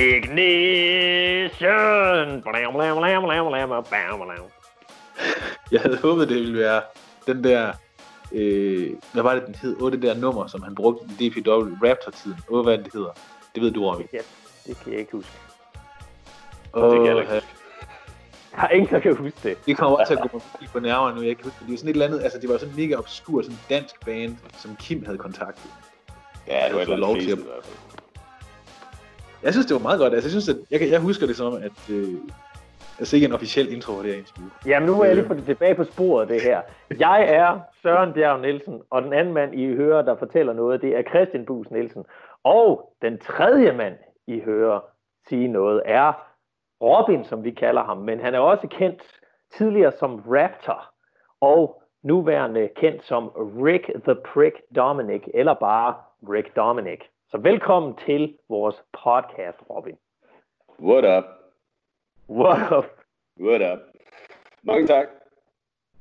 Ignition! Blam, blam, blam, blam, blam, blam, blam. Jeg havde håbet, det ville være den der... Øh, hvad var det, den hed? Åh, det der nummer, som han brugte i DPW Raptor-tiden. Åh, hvad det hedder. Det ved du, Robbie. Ja, det kan jeg ikke huske. Åh, kan jeg ikke ha- Der er ingen, der kan huske det. det kommer også til at gå på nerverne nu. Jeg kan huske, det. det var sådan et eller andet, altså det var sådan en mega obskur, sådan dansk band, som Kim havde kontaktet. Ja, det var et eller lov andet til fæsen at- i hvert fald. Jeg synes, det var meget godt. Altså, jeg, synes, at, jeg, jeg husker det som, at øh, altså ikke en officiel intro for det her interview. Jamen, nu må jeg lige få det tilbage på sporet, det her. Jeg er Søren Bjerg Nielsen, og den anden mand, I hører, der fortæller noget, det er Christian Bus Nielsen. Og den tredje mand, I hører sige noget, er Robin, som vi kalder ham. Men han er også kendt tidligere som Raptor, og nuværende kendt som Rick the Prick Dominic, eller bare Rick Dominic. Så velkommen til vores podcast, Robin. What up? What up? What up? Mange tak.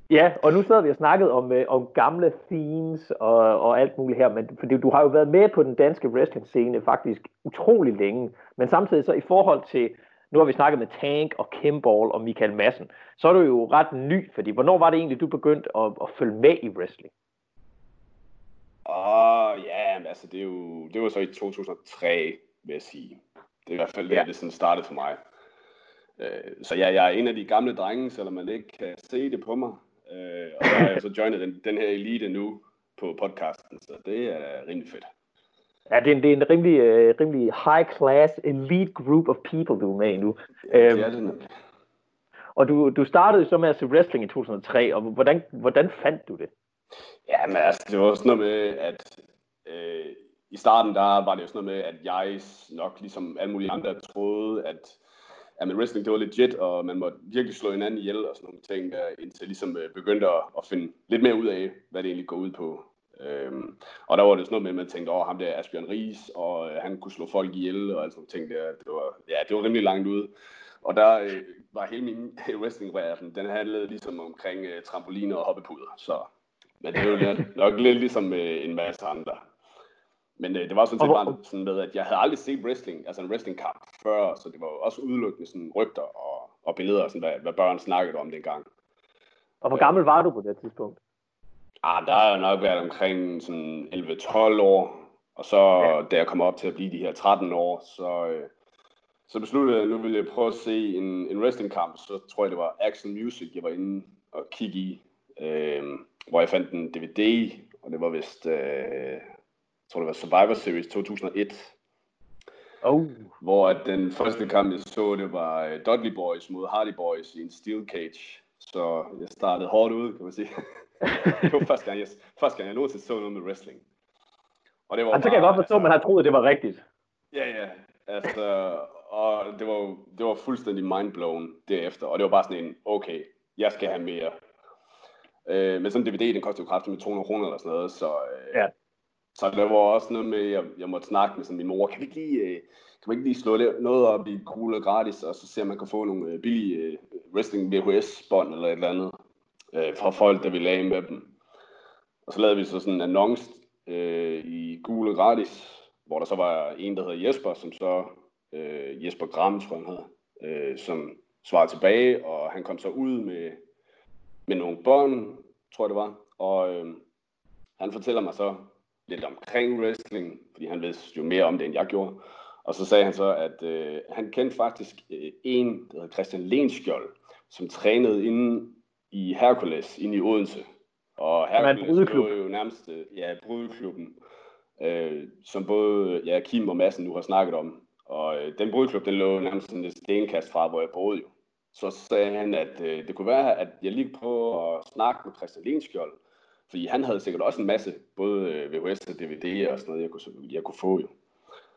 Ja, og nu sidder vi og snakket om, øh, om gamle themes og, og alt muligt her, men fordi du har jo været med på den danske wrestling-scene faktisk utrolig længe, men samtidig så i forhold til, nu har vi snakket med Tank og Kimball og Michael Madsen, så er du jo ret ny, fordi hvornår var det egentlig, du begyndte at, at følge med i wrestling? Åh, ja, men altså, det, er jo, det var så i 2003, vil jeg sige. Det er i hvert fald der, Ja. det sådan startede for mig. Øh, Så ja, jeg er en af de gamle drenge, selvom man ikke kan se det på mig. Øh, Og så har jeg så joinet den, den her elite nu på podcasten, så det er rimelig fedt. Ja, det er en, det er en rimelig, øh, rimelig high-class elite group of people, du er med i nu. Øhm, Det er det nok. Og du, du startede så med at se wrestling i 2003, og hvordan, hvordan fandt du det? Ja, men altså, det var sådan noget med, at øh, i starten, der var det jo sådan noget med, at jeg nok ligesom alle mulige andre troede, at ja, men wrestling det var legit, og man måtte virkelig slå hinanden ihjel og sådan nogle ting, der, indtil jeg ligesom øh, begyndte at, at finde lidt mere ud af, hvad det egentlig går ud på. Øhm, og der var det sådan noget med, at man tænkte, over ham der Asbjørn Ries, og øh, han kunne slå folk ihjel, og alt sådan nogle ting der. Det var, ja, det var rimelig langt ude. Og der øh, var hele min øh, wrestling-verden, den handlede ligesom omkring øh, trampoliner og hoppepuder, så men det er jo lidt, nok lidt ligesom øh, en masse andre. Men øh, det var sådan set bare sådan med, at jeg havde aldrig set wrestling, altså en wrestlingkamp før, så det var jo også udelukkende sådan rygter og, og billeder, sådan, hvad, hvad børn snakkede om dengang. Og hvor gammel var du på det tidspunkt? Ah, der har jeg nok været omkring sådan 11-12 år, og så Ja. da jeg kom op til at blive de her 13 år, så, øh, så besluttede jeg, at nu ville jeg prøve at se en, en wrestlingkamp, så tror jeg, det var Action Music, jeg var inde og kigge i, øh, hvor jeg fandt en DVD, og det var vist, øh, jeg tror det var Survivor Series 2001, Oh. hvor at den første kamp, jeg så, det var øh, Dudley Boys mod Hardy Boys i en steel cage. Så jeg startede hårdt ud, kan man sige. det var første gang, jeg, første gang, jeg nogensinde så noget med wrestling. Og det var Og så kan jeg bare, godt forstå, at man har troet, at det var rigtigt. Ja, ja. Altså, og det var, det var fuldstændig mindblown derefter. Og det var bare sådan en, okay, jeg skal have mere. Øh, men sådan en DVD, den koster jo kraftigt med 200 kroner eller sådan noget, så, øh, Ja. så der var også noget med, at jeg, jeg måtte snakke med sådan min mor, kan vi ikke lige, øh, kan man ikke lige slå noget op i Google gratis, og så se, om man kan få nogle øh, billige øh, wrestling VHS-bånd eller et eller andet, øh, fra folk, der ville af med dem. Og så lavede vi så sådan en annonce øh, i Google gratis, hvor der så var en, der hedder Jesper, som så, øh, Jesper Gram, tror jeg han hedder, øh, som svarede tilbage, og han kom så ud med, med nogle bånd, tror jeg det var, og øh, han fortæller mig så lidt omkring wrestling, fordi han ved jo mere om det, end jeg gjorde. Og så sagde han så, at øh, han kendte faktisk øh, en, der hedder Christian Lenskjold, som trænede inde i Hercules, inde i Odense. Og er en Hercules lå jo nærmest, øh, ja, brydeklubben, øh, som både ja, Kim og Madsen nu har snakket om. Og øh, den brydeklub, den lå nærmest et stenkast fra, hvor jeg boede jo. Så sagde han, at øh, det kunne være, at jeg lige prøve at snakke med Christian Lenskjold, fordi han havde sikkert også en masse, både øh, VHS og DVD og sådan noget, jeg kunne, jeg kunne få jo.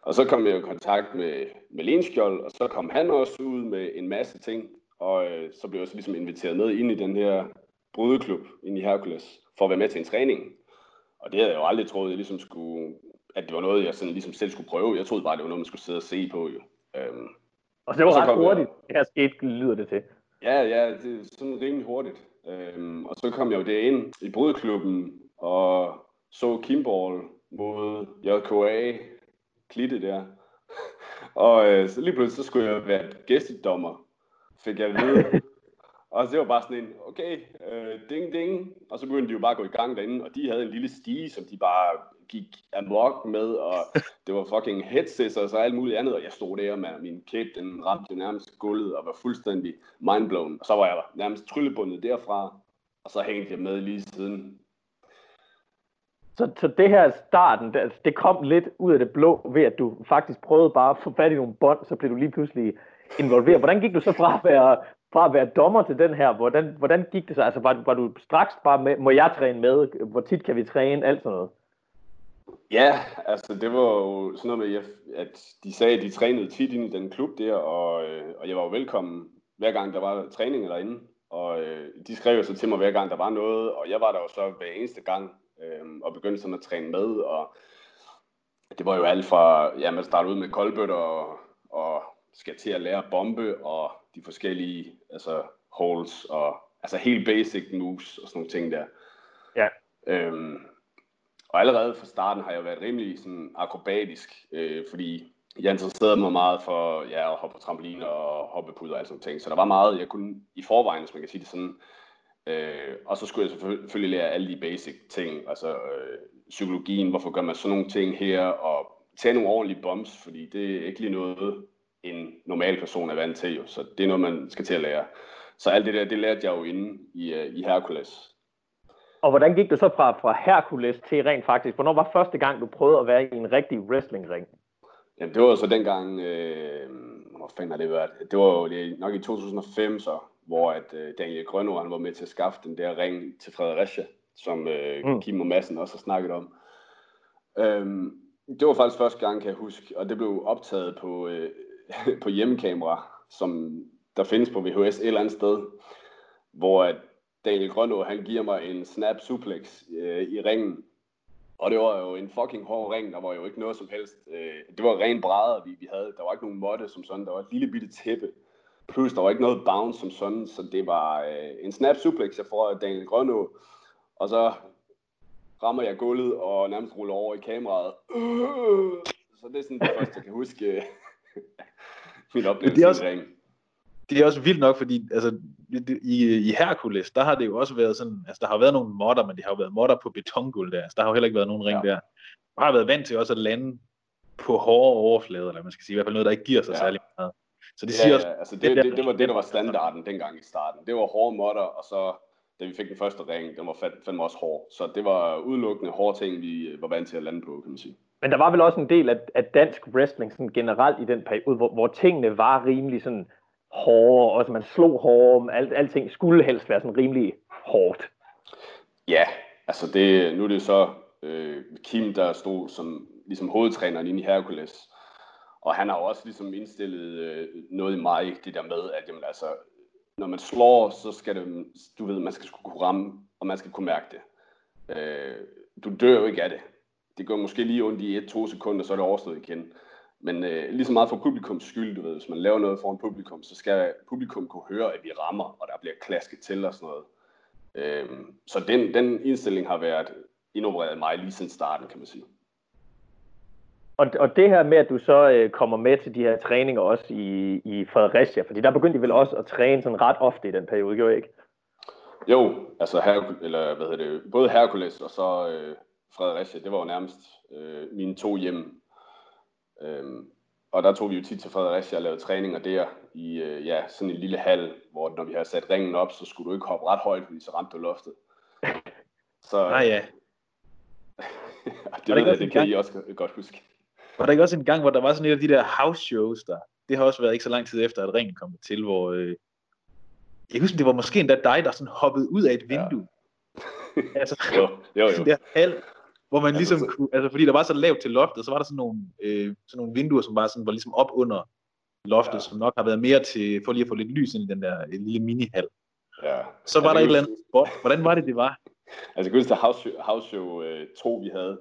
Og så kom jeg i kontakt med, med Lenskjold, og så kom han også ud med en masse ting, og øh, så blev jeg så ligesom inviteret med ind i den her brydeklub ind i Hercules, for at være med til en træning. Og det havde jeg jo aldrig troet, jeg ligesom skulle, at det var noget, jeg sådan ligesom selv skulle prøve. Jeg troede bare, det var noget, man skulle sidde og se på jo. Øhm, Og det var Og ret hurtigt, det her skete, lyder det til. Ja, ja, det er sådan rimelig hurtigt. Øhm, og så kom jeg jo derind i brudklubben og så Kimball mod JKA, Klitte der. og øh, så lige pludselig så skulle jeg være gæstedommer, fik jeg at vide. Og det var bare sådan en, okay, øh, ding ding. Og så begyndte de jo bare at gå i gang derinde, og de havde en lille stige, som de bare gik amok med, og det var fucking headsets og så alt muligt andet, og jeg stod der med min kæp, den ramte nærmest gulvet og var fuldstændig mindblown. Og så var jeg nærmest tryllebundet derfra, og så hængte jeg med lige siden. Så, så det her starten, det, det kom lidt ud af det blå, ved at du faktisk prøvede bare at få fat i nogle bånd, så blev du lige pludselig involveret. Hvordan gik du så fra at være, fra at være dommer til den her? Hvordan, hvordan gik det så? Altså var, var du straks bare med, må jeg træne med? Hvor tit kan vi træne? Alt sådan noget. Ja, altså det var jo sådan noget med, at de sagde, at de trænede tit ind i den klub der, og, øh, og jeg var jo velkommen hver gang der var træning derinde. Og øh, de skrev jo så til mig hver gang der var noget, og jeg var der jo så hver eneste gang øh, og begyndte sådan at træne med. Og det var jo alt fra, ja, man startede ud med koldbøtter og, og skal til at lære bombe og de forskellige altså holds og altså helt basic moves og sådan nogle ting der. Ja. Øhm, og allerede fra starten har jeg været rimelig sådan akrobatisk, øh, fordi jeg interesserede mig meget for ja, at hoppe på trampoliner og hoppe puder og sådan ting. Så der var meget, jeg kunne i forvejen, hvis man kan sige det sådan. Øh, og så skulle jeg selvfølgelig lære alle de basic ting, altså øh, psykologien, hvorfor gør man sådan nogle ting her, og tage nogle ordentlige bombs, fordi det er ikke lige noget, en normal person er vant til jo, så det er noget, man skal til at lære. Så alt det der, det lærte jeg jo inde i, øh, i Hercules. Og hvordan gik du så fra, fra Hercules til rent faktisk? Hvornår var første gang, du prøvede at være i en rigtig wrestlingring? Jamen, det var så dengang, øh, hvor fanden har det været? Det var jo det, nok i 2005 så, hvor at, øh, Daniel Grønno, han var med til at skaffe den der ring til Fredericia, som øh, mm. Kim og Madsen også har snakket om. Øhm, det var faktisk første gang, kan jeg huske, og det blev optaget på, øh, på hjemmekamera, som der findes på VHS et eller andet sted, hvor at Daniel Grønå, han giver mig en snap suplex øh, i ringen. Og det var jo en fucking hård ring, der var jo ikke noget som helst. Øh, det var ren brædder, vi, vi havde. Der var ikke nogen måtte som sådan. Der var et lille bitte tæppe. Plus, der var ikke noget bounce som sådan. Så det var øh, en snap suplex, jeg får af Daniel Grønå. Og så rammer jeg gulvet og nærmest ruller over i kameraet. Så det er sådan det første, jeg kan huske min oplevelse det er også, i ring. Det er også vildt nok, fordi altså, i, i Hercules, der har det jo også været sådan, altså der har været nogle modder, men det har jo været modder på betongulv der, altså der har jo heller ikke været nogen ring ja. der. Man har været vant til også at lande på hårde overflader, eller man skal sige, i hvert fald noget, der ikke giver sig ja. særlig meget. Så det ja, siger også, ja, altså det, det, det, det, var det, der var standarden dengang i starten. Det var hårde modder, og så da vi fik den første ring, den var fandme også hård. Så det var udelukkende hårde ting, vi var vant til at lande på, kan man sige. Men der var vel også en del af, af dansk wrestling sådan generelt i den periode, hvor, hvor tingene var rimelig sådan hårdere, og altså, man slog hårdere, alt, alting skulle helst være sådan rimelig hårdt. Ja, altså det, nu er det så øh, Kim, der stod som ligesom hovedtræneren inde i Hercules, og han har også ligesom indstillet øh, noget i mig, det der med, at jamen, altså, når man slår, så skal det, du ved, man skal kunne ramme, og man skal kunne mærke det. Øh, du dør jo ikke af det det går måske lige ondt i et-to sekunder, så er det overstået igen. Men øh, lige så meget for publikums skyld, du ved, hvis man laver noget foran publikum, så skal publikum kunne høre, at vi rammer, og der bliver klasket til og sådan noget. Øhm, så den, den indstilling har været indopereret mig lige siden starten, kan man sige. Og, og det her med, at du så øh, kommer med til de her træninger også i, i Fredericia, fordi der begyndte de vel også at træne sådan ret ofte i den periode, gjorde ikke? Jo, altså her, eller hvad hedder det, både Hercules og så øh, Fredericia, det var jo nærmest øh, mine to hjem. Øhm, og der tog vi jo tit til Fredericia og lavede træninger der i øh, ja, sådan en lille hal, hvor når vi havde sat ringen op, så skulle du ikke hoppe ret højt, fordi så ramte du loftet. Så, Nej, ja. det, ved jeg, det kan I også godt huske. Var der ikke også en gang, hvor der var sådan et af de der house shows der? Det har også været ikke så lang tid efter, at ringen kom til, hvor... Øh, jeg husker, det var måske endda dig, der sådan hoppede ud af et vindue. Ja. altså, jo, jo, jo. Der hal, hvor man ligesom altså, kunne, altså fordi der var så lavt til loftet, så var der sådan nogle, øh, sådan nogle vinduer, som var, sådan, var ligesom op under loftet, ja. som nok har været mere til, for lige at få lidt lys ind i den der øh, lille minihal. Ja. Så var der et eller andet spot. Hvordan var det, det var? Altså, jeg kunne House Show, House Show 2, vi havde,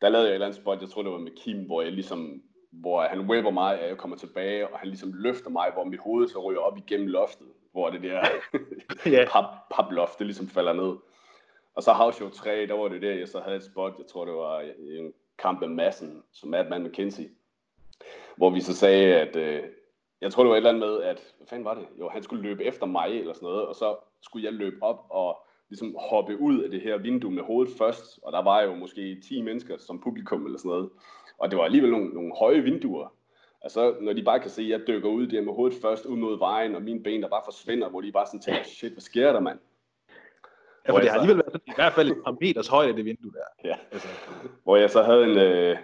der lavede jeg et eller andet spot, jeg tror det var med Kim, hvor jeg ligesom, hvor han webber mig, og jeg kommer tilbage, og han ligesom løfter mig, hvor mit hoved så ryger op igennem loftet, hvor det der yeah. pap, paploft, det ligesom falder ned. Og så House Show 3, der var det der, jeg så havde et spot, jeg tror det var en kamp med Massen, som Madman McKenzie, hvor vi så sagde, at øh, jeg tror, det var et eller andet med, at, hvad fanden var det? Jo, han skulle løbe efter mig eller sådan noget, og så skulle jeg løbe op og ligesom hoppe ud af det her vindue med hovedet først, og der var jo måske 10 mennesker som publikum eller sådan noget, og det var alligevel nogle, nogle høje vinduer, Altså, når de bare kan se, at jeg dykker ud der med hovedet først ud mod vejen, og mine ben der bare forsvinder, hvor de bare sådan tænker, shit, hvad sker der, mand? Ja, for det har alligevel været sådan, i hvert fald et par meters højde, det vindue der. Ja, altså. hvor jeg så havde en, øh,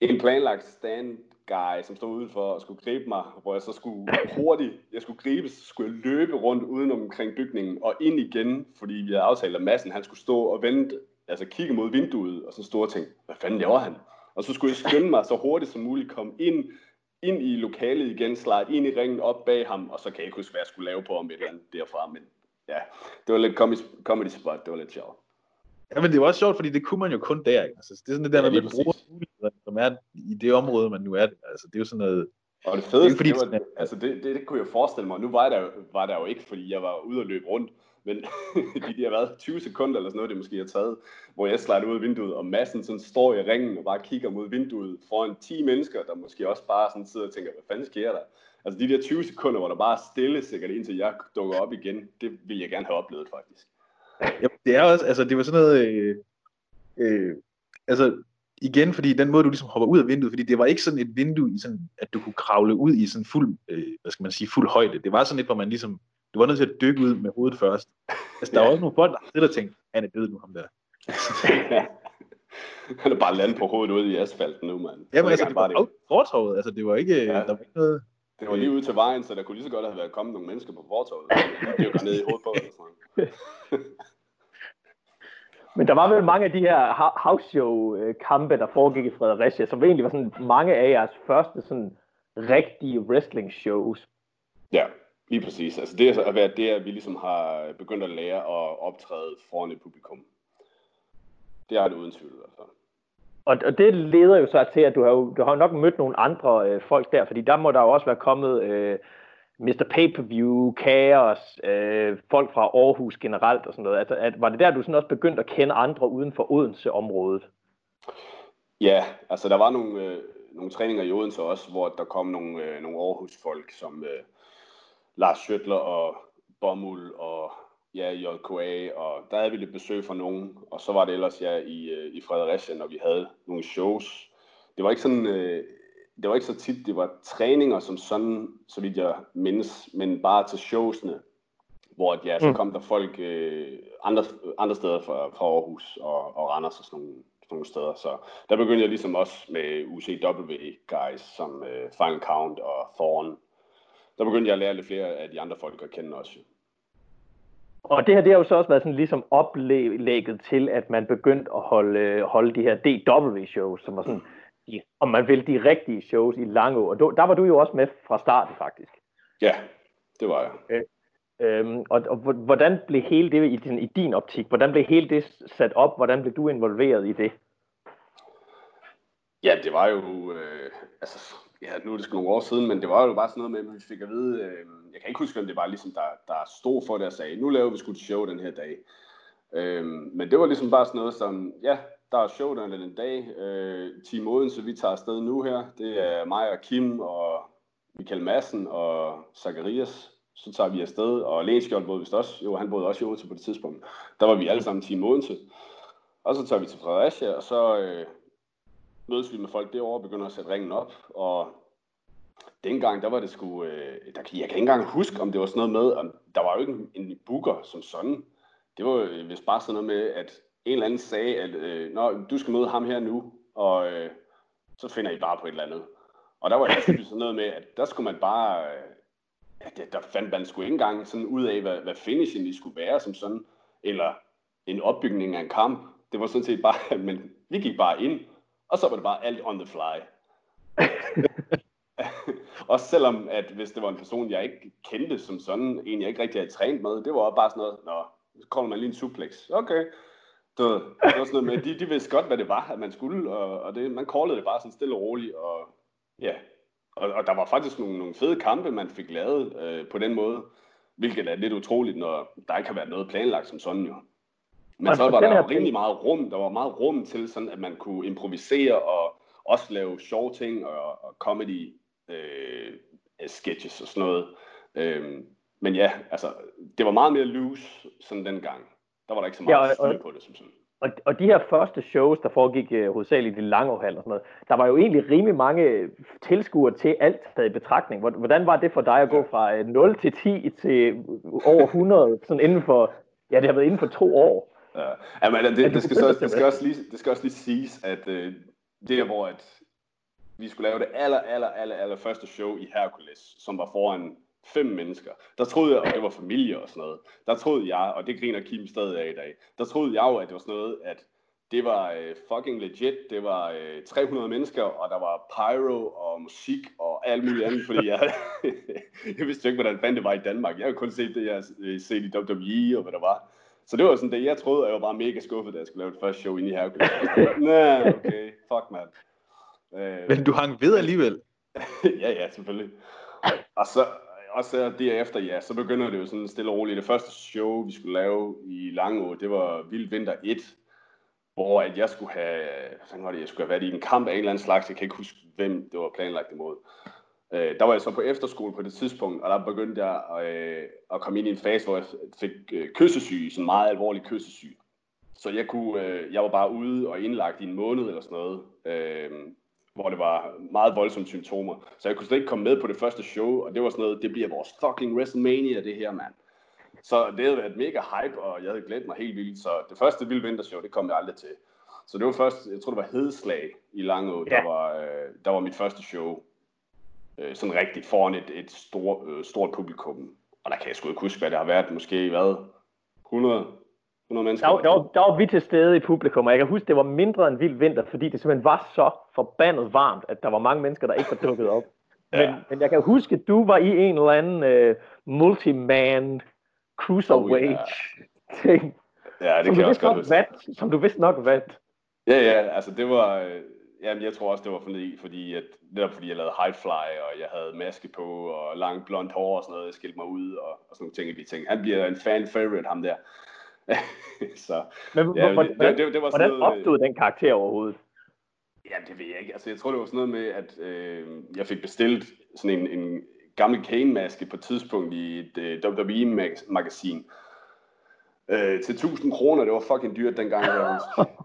en planlagt stand guy, som stod udenfor og skulle gribe mig, hvor jeg så skulle hurtigt, jeg skulle gribes, skulle jeg løbe rundt uden omkring bygningen og ind igen, fordi vi havde aftalt, at massen han skulle stå og vente, altså kigge mod vinduet, og så stå og tænke, hvad fanden laver han? Og så skulle jeg skynde mig så hurtigt som muligt, komme ind, ind i lokalet igen, slide ind i ringen op bag ham, og så kan jeg ikke huske, hvad jeg skulle lave på ham et eller andet derfra, men ja, det var lidt comedy, comedy spot, det var lidt sjovt. Ja, men det var også sjovt, fordi det kunne man jo kun der, ikke? Altså, det er sådan det der, ja, når man bruger muligheder, som er i det område, man nu er. Altså, det er jo sådan noget... Og det fedeste, det, fordi, det, var, altså det, det, det, kunne jeg forestille mig. Nu var der, var der jo ikke, fordi jeg var ude og løbe rundt. Men de, de har været 20 sekunder eller sådan noget, det måske har taget, hvor jeg slider ud af vinduet, og massen sådan står i ringen og bare kigger mod vinduet foran 10 mennesker, der måske også bare sådan sidder og tænker, hvad fanden sker der? Altså de der 20 sekunder, hvor der bare er stille sikkert, indtil jeg dukker op igen, det vil jeg gerne have oplevet faktisk. Ja, det er også, altså det var sådan noget, øh, øh, altså igen, fordi den måde, du ligesom hopper ud af vinduet, fordi det var ikke sådan et vindue, i sådan, at du kunne kravle ud i sådan fuld, øh, hvad skal man sige, fuld højde. Det var sådan et, hvor man ligesom du var nødt til at dykke ud med hovedet først. Altså, der ja. var også nogle folk, der sidder og tænkte, han er død nu, ham der. han er bare landet på hovedet ude i asfalten nu, mand. Ja, men altså, det var det. fortorvet. Altså, det var ikke, ja. der var ikke noget... Det var lige ud til vejen, så der kunne lige så godt have været kommet nogle mennesker på fortorvet. De var ned i hovedet på. Men der var vel mange af de her house show kampe, der foregik i Fredericia, som egentlig var sådan mange af jeres første sådan rigtige wrestling shows. Ja, Lige præcis. Altså det er at være det, at vi ligesom har begyndt at lære at optræde foran et publikum. Det er det uden tvivl i hvert fald. Og, og det leder jo så til, at du har jo, du har nok mødt nogle andre øh, folk der, fordi der må der jo også være kommet øh, Mr. Pay-Per-View, Chaos, øh, folk fra Aarhus generelt og sådan noget. Altså, at, var det der, du sådan også begyndte at kende andre uden for Odense-området? Ja, altså der var nogle, øh, nogle træninger i Odense også, hvor der kom nogle, øh, nogle Aarhus-folk, som, øh, Lars Schøtler og Bomul og ja, JKA, og der havde vi lidt besøg fra nogen, og så var det ellers ja, i, øh, i Fredericia, når vi havde nogle shows. Det var ikke sådan, øh, det var ikke så tit, det var træninger som sådan, så vidt jeg mindes, men bare til showsene, hvor ja, så mm. kom der folk øh, andre, andre steder fra, fra Aarhus og, og Randers og sådan nogle, sådan nogle steder. Så der begyndte jeg ligesom også med UCW guys som øh, Final Count og Thorn der begyndte jeg at lære lidt flere af de andre folk at kende også. Og det her, det har jo så også været sådan ligesom oplægget til, at man begyndte at holde, holde de her DW-shows, som var sådan, de, om man vil, de rigtige shows i Langå. Og der var du jo også med fra starten, faktisk. Ja, det var jeg. Øh, øhm, og, og hvordan blev hele det i din, i din optik, hvordan blev hele det sat op? Hvordan blev du involveret i det? Ja, det var jo, øh, altså ja, nu er det sgu nogle år siden, men det var jo bare sådan noget med, at vi fik at vide, øh, jeg kan ikke huske, om det var ligesom, der, der stod for det og sagde, nu laver vi sgu et show den her dag. Øh, men det var ligesom bare sådan noget som, ja, der er show den, den dag, øh, Team Odense, vi tager afsted nu her, det er mig og Kim og Michael Madsen og Zacharias, så tager vi afsted, og Lenskjold boede vist også, jo han boede også i Odense på det tidspunkt, der var vi alle sammen Team Odense, og så tager vi til Fredericia, og så øh, mødes vi med folk derovre og begynder at sætte ringen op, og dengang, der var det sgu, øh, der, jeg kan ikke engang huske, om det var sådan noget med, om, der var jo ikke en, en booker som sådan. Det var øh, vist bare sådan noget med, at en eller anden sagde, at øh, Nå, du skal møde ham her nu, og øh, så finder I bare på et eller andet. Og der var det sådan noget med, at der skulle man bare, øh, at der fandt man sgu ikke engang sådan ud af, hvad, hvad finishen lige skulle være som sådan, eller en opbygning af en kamp. Det var sådan set bare, men vi gik bare ind, og så var det bare alt on the fly. Også selvom, at hvis det var en person, jeg ikke kendte som sådan, en jeg ikke rigtig havde trænet med, det var bare sådan noget, nå, så kommer man lige en suplex. Okay. Det var, det var sådan noget med, de, de vidste godt, hvad det var, at man skulle, og, og det, man callede det bare sådan stille og roligt, og ja. Og, og der var faktisk nogle, nogle fede kampe, man fik lavet øh, på den måde, hvilket er lidt utroligt, når der ikke har været noget planlagt som sådan jo. Men så var der jo rimelig meget rum, der var meget rum til sådan, at man kunne improvisere og, også lave sjove ting og, og comedy øh, sketches og sådan noget. Øh, men ja, altså, det var meget mere loose sådan dengang. Der var der ikke så meget ja, og, styr på det, som sådan. Og, og de her første shows, der foregik uh, hovedsageligt i Langeohal og sådan noget, der var jo egentlig rimelig mange tilskuere til alt taget i betragtning. Hvordan var det for dig at gå fra 0 øh, til 10 til over 100, sådan inden for, ja, det har været inden for to år? Ja, ja men det, det, skal så, det, skal også lige, det skal også lige siges, at uh, det hvor at vi skulle lave det aller, aller, aller, aller første show i Hercules, som var foran fem mennesker. Der troede jeg, og det var familie og sådan noget, der troede jeg, og det griner Kim stadig af i dag, der troede jeg jo, at det var sådan noget, at det var øh, fucking legit, det var øh, 300 mennesker, og der var pyro og musik og alt muligt andet, fordi jeg, jeg vidste jo ikke, hvordan fanden det var i Danmark. Jeg havde kun set det, jeg havde set i WWE og hvad der var. Så det var sådan det, jeg troede, og jeg var bare mega skuffet, da jeg skulle lave det første show inde i Hercules. Nej, okay, fuck man. Øh, Men du hang ved alligevel? ja, ja, selvfølgelig. Og så, og så derefter, ja, så begynder det jo sådan stille og roligt. Det første show, vi skulle lave i Langå, det var Vild Vinter 1, hvor at jeg skulle have, hvad var det, jeg skulle have været i en kamp af en eller anden slags, jeg kan ikke huske, hvem det var planlagt imod. Øh, der var jeg så på efterskole på det tidspunkt, og der begyndte jeg at, øh, at komme ind i en fase, hvor jeg fik øh, kyssesyge, sådan meget alvorlig kyssesyge. Så jeg, kunne, øh, jeg var bare ude og indlagt i en måned eller sådan noget. Øh, hvor det var meget voldsomme symptomer. Så jeg kunne slet ikke komme med på det første show, og det var sådan noget, det bliver vores fucking WrestleMania, det her, mand. Så det havde været mega hype, og jeg havde glædet mig helt vildt. Så det første Vild Vintershow, det kom jeg aldrig til. Så det var først, jeg tror det var Hedeslag i Langå, ja. der, var, øh, der var mit første show. Øh, sådan rigtigt foran et, et stort, øh, stort publikum. Og der kan jeg sgu ikke huske, hvad det har været. Måske hvad? 100, 100 mennesker. Der, der, var, der var vi til stede i publikum, og jeg kan huske, det var mindre end vild vinter, fordi det simpelthen var så forbandet varmt, at der var mange mennesker, der ikke var dukket op. ja. men, men jeg kan huske, at du var i en eller anden uh, multi-man cruiserweight oh, yeah. ting. Ja, det som kan du også godt vandt, Som du vidste nok vandt. Ja, ja, altså det var... Øh, jamen, jeg tror også, det var fordi, fordi at, netop fordi jeg lavede high fly, og jeg havde maske på, og lang blond hår og sådan noget, jeg skilte mig ud, og, og sådan nogle ting, de ting. Han bliver en fan favorite, ham der. så, Men ja, hvordan, det, det, det var sådan hvordan noget, opstod den karakter overhovedet? Ja, det ved jeg ikke. Altså, jeg tror, det var sådan noget med, at øh, jeg fik bestilt sådan en, en gammel Kane-maske på et tidspunkt i et øh, WWE-magasin. Øh, til 1000 kroner, det var fucking dyrt dengang.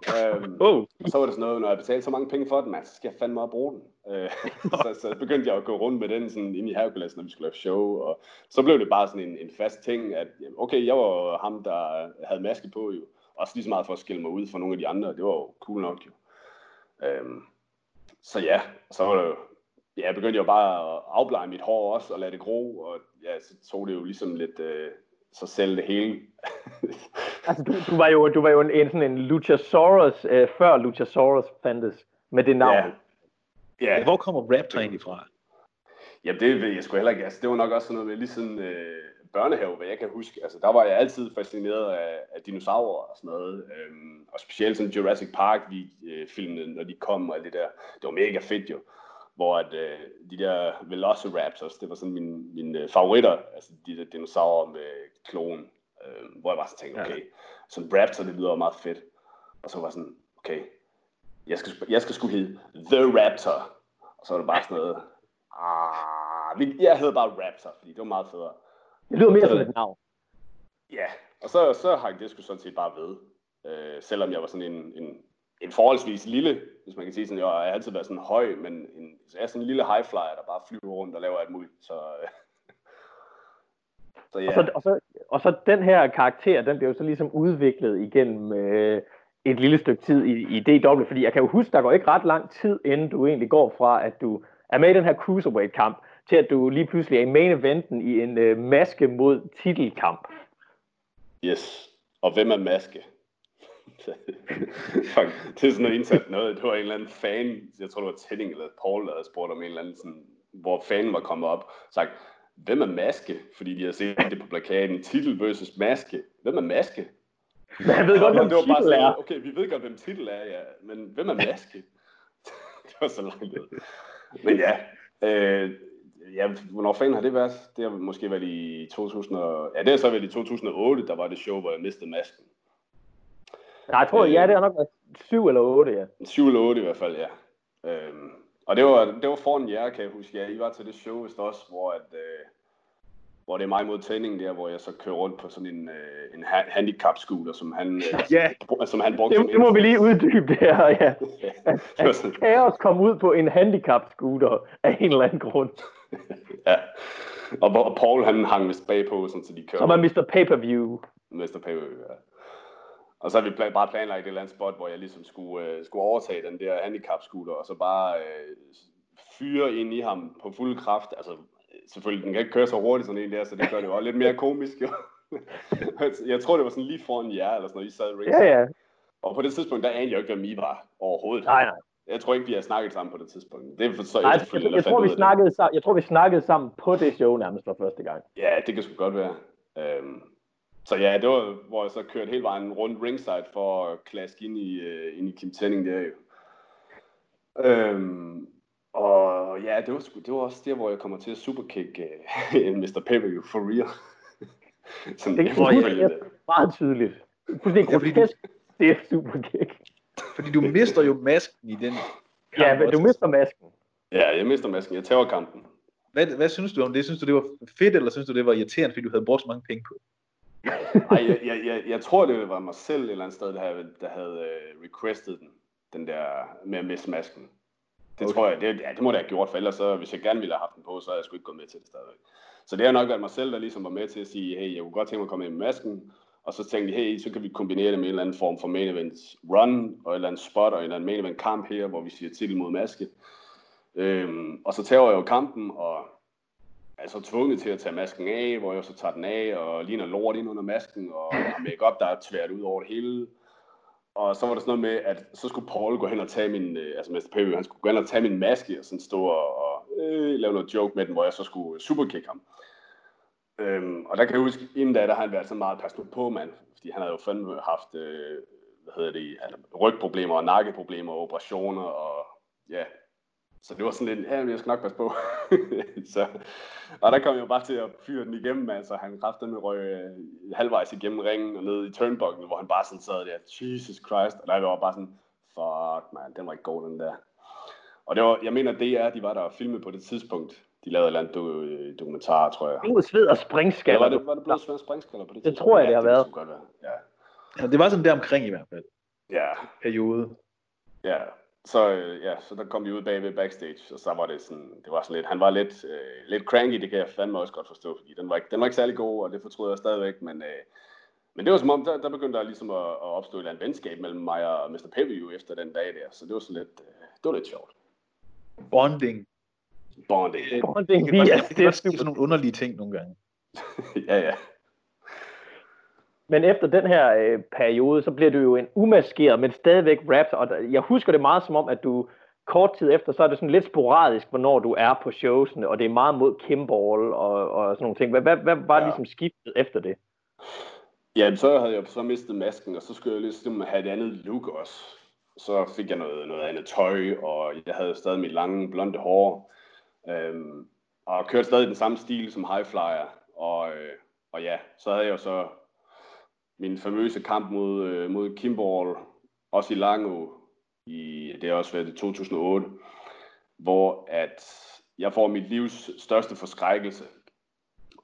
Jeg øhm, oh. Og så var det sådan noget, når jeg betalte så mange penge for den, man, så skal jeg fandme op bruge den. Øh, så, så begyndte jeg at gå rundt med den sådan ind i Hercules, når vi skulle lave show. Og så blev det bare sådan en, en fast ting, at okay, jeg var ham, der havde maske på jo. Også lige så meget for at skille mig ud fra nogle af de andre. Det var jo cool nok jo. Øhm, så ja, så var det jo, ja, jeg begyndte jo bare at afblege mit hår også, og lade det gro, og ja, så tog det jo ligesom lidt øh, sig selv det hele. altså, du, du, var jo, du var jo en, en sådan en Luchasaurus, øh, før Luchasaurus fandtes, med det navn. Ja. ja. Hvor kommer Raptor egentlig fra? Ja, det ved jeg sgu heller ikke. Altså, det var nok også sådan noget med lige sådan øh, børnehave, hvad jeg kan huske. Altså, der var jeg altid fascineret af, af dinosaurer og sådan noget. Øhm, og specielt sådan Jurassic Park, de øh, filmene, når de kom og det der. Det var mega fedt jo. Hvor at, øh, de der Velociraptors, det var sådan mine, mine favoritter. Altså de der dinosaurer med klon. Øh, hvor jeg bare så tænkte, okay, ja. sådan Raptor, det lyder meget fedt. Og så var jeg sådan, okay, jeg skal, jeg skal sgu hedde The Raptor. Og så var det bare sådan noget, ah, jeg hedder bare Raptor, fordi det var meget federe. Det lyder mere som et navn. Ja, og så, så hang det sgu sådan set bare ved. Øh, selvom jeg var sådan en, en, en forholdsvis lille, hvis man kan sige sådan, jeg har altid været sådan høj, men en, jeg er sådan en lille high flyer, der bare flyver rundt og laver alt muligt. Så, øh, så ja. Og så, og, så, og så den her karakter, den bliver jo så ligesom udviklet igennem øh, et lille stykke tid i, i DW, fordi jeg kan jo huske, der går ikke ret lang tid, inden du egentlig går fra, at du er med i den her cruiserweight-kamp, til at du lige pludselig er i main eventen i en øh, maske mod titelkamp. Yes. Og hvem er maske? Fuck, det er sådan noget indsat noget. Det var en eller anden fan, jeg tror det var Teddy eller Paul, der havde spurgt om en eller anden, sådan, hvor fanen var kommet op, sagt, hvem er maske? Fordi de har set det på plakaten, titel versus maske. Hvem er maske? Jeg ved godt, hvem titel bare sådan, er. Okay, vi ved godt, hvem titel er, ja. Men hvem er maske? det var så langt ud. Men ja, øh, ja, hvornår fanden har det været? Det har måske været i 2000 og, ja, det har så været i 2008, der var det show, hvor jeg mistede masken. Nej, jeg tror, øh, ja, det har nok været 7 eller 8, ja. 7 eller 8 i hvert fald, ja. Øhm, og det var, det var foran jer, kan jeg huske. Ja, I var til det show vist også, hvor, at, øh, hvor det er mig mod tænding der, hvor jeg så kører rundt på sådan en, øh, en ha- handicap scooter, som han, øh, Ja. som han brugte Det, det må vi lige uddybe det her, ja. At, at Kaos kom ud på en handicap-scooter af en eller anden grund. ja. Og, og Paul han hang vist bagpå, sådan, så de kører Som er Mr. Pay-Per-View. Mester Pay, ja. Og så har vi plan, bare planlagt et eller andet spot, hvor jeg ligesom skulle, øh, skulle overtage den der handicap-scooter, og så bare øh, fyre ind i ham på fuld kraft. Altså, selvfølgelig, den kan ikke køre så hurtigt sådan en der, så det gør det jo også lidt mere komisk. Jo. jeg tror, det var sådan lige foran jer, eller sådan noget, I sad i Ja, ja. Og på det tidspunkt, der anede jeg ikke, hvem I var overhovedet. Nej, nej. Jeg tror ikke, vi har snakket sammen på det tidspunkt. Det er så nej jeg, jeg, der tror, vi snakkede, sam- jeg tror, vi snakkede sammen på det show nærmest for første gang. Ja, det kan sgu godt være. Øhm, så ja, det var, hvor jeg så kørte hele vejen rundt ringside for at klaske ind i, øh, ind i Kim Tenning der jo. Øhm, og ja, det var, sgu, det var også der, hvor jeg kommer til at superkick øh, Mr. Pay-Per-View for real. Sådan, Det kan jeg jeg, meget tydeligt. Ja, fordi du- grotesk. Det er superkick. Fordi du mister jo masken i den kamp Ja, men du mister masken. Ja, jeg mister masken. Jeg tager kampen. Hvad, hvad synes du om det? Synes du, det var fedt, eller synes du, det var irriterende, fordi du havde brugt så mange penge på det? Ej, jeg, jeg, jeg, jeg tror, det var mig selv et eller andet sted, der havde, der havde uh, requestet den. Den der med at miste masken. Det Okay. tror jeg, det, ja, det må det have gjort, for ellers så, hvis jeg gerne ville have haft den på, så havde jeg sgu ikke gået med til det stadigvæk. Så det har nok været mig selv, der ligesom var med til at sige, hey, jeg kunne godt tænke mig at komme ind med masken, og så tænkte de, hey, så kan vi kombinere det med en eller anden form for main event run, og et eller andet spot, og en eller anden main event kamp her, hvor vi siger titel mod maske. Øhm, og så tager jeg jo kampen, og er så tvunget til at tage masken af, hvor jeg så tager den af, og ligner lort ind under masken, og har makeup der er tvært ud over det hele. Og så var der sådan noget med, at så skulle Paul gå hen og tage min, øh, altså Mr. Pavey, han skulle gå hen og tage min maske, og sådan stå og, og øh, lave noget joke med den, hvor jeg så skulle øh, superkick ham. Øhm, og der kan jeg huske, inden da, der har han været så meget pas på, mand, fordi han havde jo fandme haft, øh, hvad hedder det, altså, rygproblemer og nakkeproblemer og operationer, og ja, så det var sådan lidt, ja, men jeg skal nok passe på. så, og der kom jeg jo bare til at fyre den igennem, altså han kræftede med røg øh, halvvejs igennem ringen og ned i turnbucklen, hvor han bare sådan sad der, Jesus Christ, og der var bare sådan, fuck man, den var ikke god den der. Og det var, jeg mener, det er, de var der og filmede på det tidspunkt. De lavede et eller andet do, øh, dokumentar, tror jeg. Blod, sved og springskaller. var det, var det blevet svært springskaller på det Det tror jeg, det har kan været. sgu godt være. Ja. Ja, det var sådan der omkring i hvert fald. ja, Periode. Ja, så, øh, ja, så der kom vi ud bagved backstage, og så var det sådan, det var sådan lidt, han var lidt, øh, lidt cranky, det kan jeg fandme også godt forstå, fordi den var ikke, den var ikke særlig god, og det fortryder jeg stadigvæk, men, øh, men det var som om, der, der begyndte der ligesom at, at opstå et eller andet venskab mellem mig og Mr. Peview efter den dag der, så det var sådan lidt, øh, det var lidt sjovt. Bonding. Bonding. Bonding Det via godt- det kan det er godt ske super. sådan nogle underlige ting nogle gange. ja, ja. Men efter den her øh, periode, så bliver du jo en umaskeret, men stadigvæk rapper. Og der- jeg husker det meget som om, at du kort tid efter, så er det sådan lidt sporadisk, hvornår du er på showsene, og det er meget mod Kimball og, og sådan nogle ting. Hvad, hvad, hvad var Ja. ligesom skiftet efter det? Ja, så havde jeg så mistet masken, og så skulle jeg ligesom have et andet look også. Så fik jeg noget, noget andet tøj, og jeg havde stadig mit lange blonde hår. Øhm, og kørte stadig den samme stil som High Flyer. Og, øh, og ja, så havde jeg jo så min famøse kamp mod, øh, mod Kimball, også i Lango, i, det har også været i 2008, hvor at jeg får mit livs største forskrækkelse.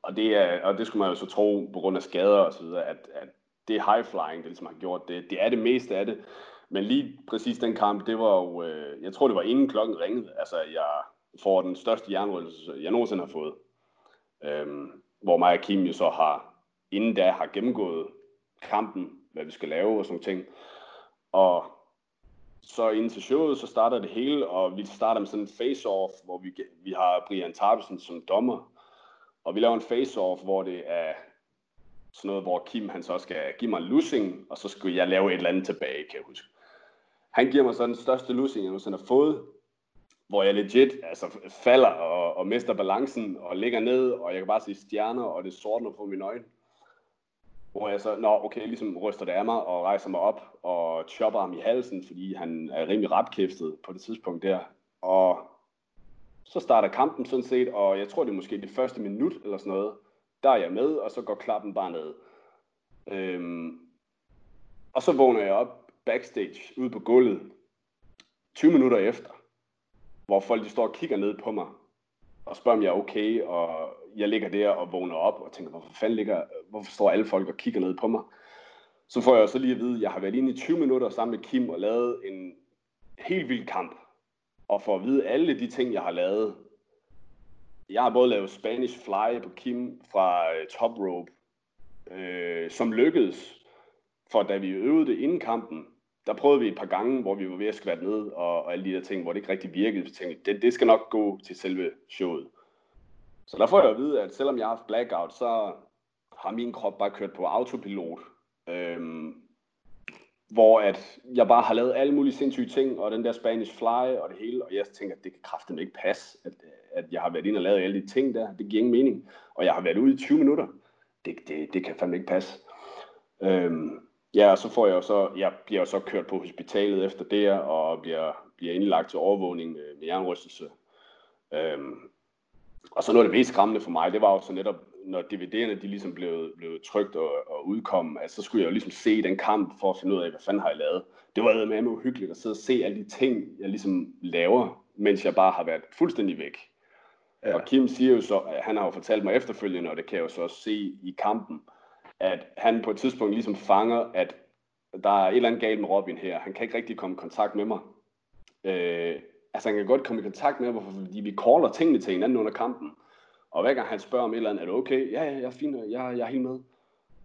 Og det, er, og det skulle man jo så tro på grund af skader og så videre, at, at det er high flying, det ligesom har gjort det. Det er det meste af det. Men lige præcis den kamp, det var jo, øh, jeg tror det var inden klokken ringede. Altså jeg får den største jernrystelse, jeg nogensinde har fået. Øhm, hvor mig og Kim jo så har, inden da har gennemgået kampen, hvad vi skal lave og sådan ting. Og så inden til showet, så starter det hele, og vi starter med sådan en face-off, hvor vi, vi har Brian Tarbesen som dommer. Og vi laver en face-off, hvor det er sådan noget, hvor Kim han så skal give mig en lussing, og så skal jeg lave et eller andet tilbage, kan jeg huske. Han giver mig så den største lussing, jeg nogensinde har fået, hvor jeg legit altså, falder og, og mister balancen og ligger ned, og jeg kan bare se stjerner, og det sortner på mine øjne. Hvor jeg så, nå okay, ligesom ryster det af mig og rejser mig op og chopper ham i halsen, fordi han er rimelig rapkæftet på det tidspunkt der. Og så starter kampen sådan set, og jeg tror det er måske det første minut eller sådan noget, der er jeg med, og så går klappen bare ned. Øhm, og så vågner jeg op backstage ude på gulvet 20 minutter efter. hvor folk de står og kigger ned på mig, og spørger, om jeg er okay, og jeg ligger der og vågner op, og tænker, hvorfor fanden ligger, hvorfor står alle folk og kigger ned på mig? Så får jeg så lige at vide, at jeg har været inde i 20 minutter sammen med Kim og lavet en helt vild kamp. Og for at vide alle de ting, jeg har lavet. Jeg har både lavet Spanish Fly på Kim fra øh, Top Rope, øh, som lykkedes. For da vi øvede det inden kampen, der prøvede vi et par gange, hvor vi var ved at skvætte ned og, og alle de der ting, hvor det ikke rigtig virkede. Så tænkte det, det skal nok gå til selve showet. Så der får jeg at vide, at selvom jeg har haft blackout, så har min krop bare kørt på autopilot. Øhm, hvor at jeg bare har lavet alle mulige sindssyge ting, og den der Spanish Fly og det hele, og jeg tænker, at det kan kraften ikke passe, at, at jeg har været inde og lavet alle de ting der. Det giver ingen mening. Og jeg har været ude i 20 minutter. Det, det, det kan fandme ikke passe. Øhm, Ja, og så får jeg jo så, jeg bliver jo så kørt på hospitalet efter det, og bliver, bliver indlagt til overvågning med jernrystelse. Øhm, og så noget af det mest skræmmende for mig, det var jo så netop, når DVD'erne de ligesom blev, blev trygt og, og udkom, altså, så skulle jeg jo ligesom se den kamp for at finde ud af, hvad fanden har jeg lavet. Det var med uhyggeligt at sidde og se alle de ting, jeg ligesom laver, mens jeg bare har været fuldstændig væk. Ja. Og Kim siger jo så, han har jo fortalt mig efterfølgende, og det kan jeg jo så også se i kampen, at han på et tidspunkt ligesom fanger, at der er et eller andet galt med Robin her. Han kan ikke rigtig komme i kontakt med mig. Øh, altså han kan godt komme i kontakt med mig, fordi vi caller tingene til hinanden under kampen. Og hver gang han spørger om et eller andet, er det okay? Ja, ja, jeg er fint, jeg, jeg er helt med.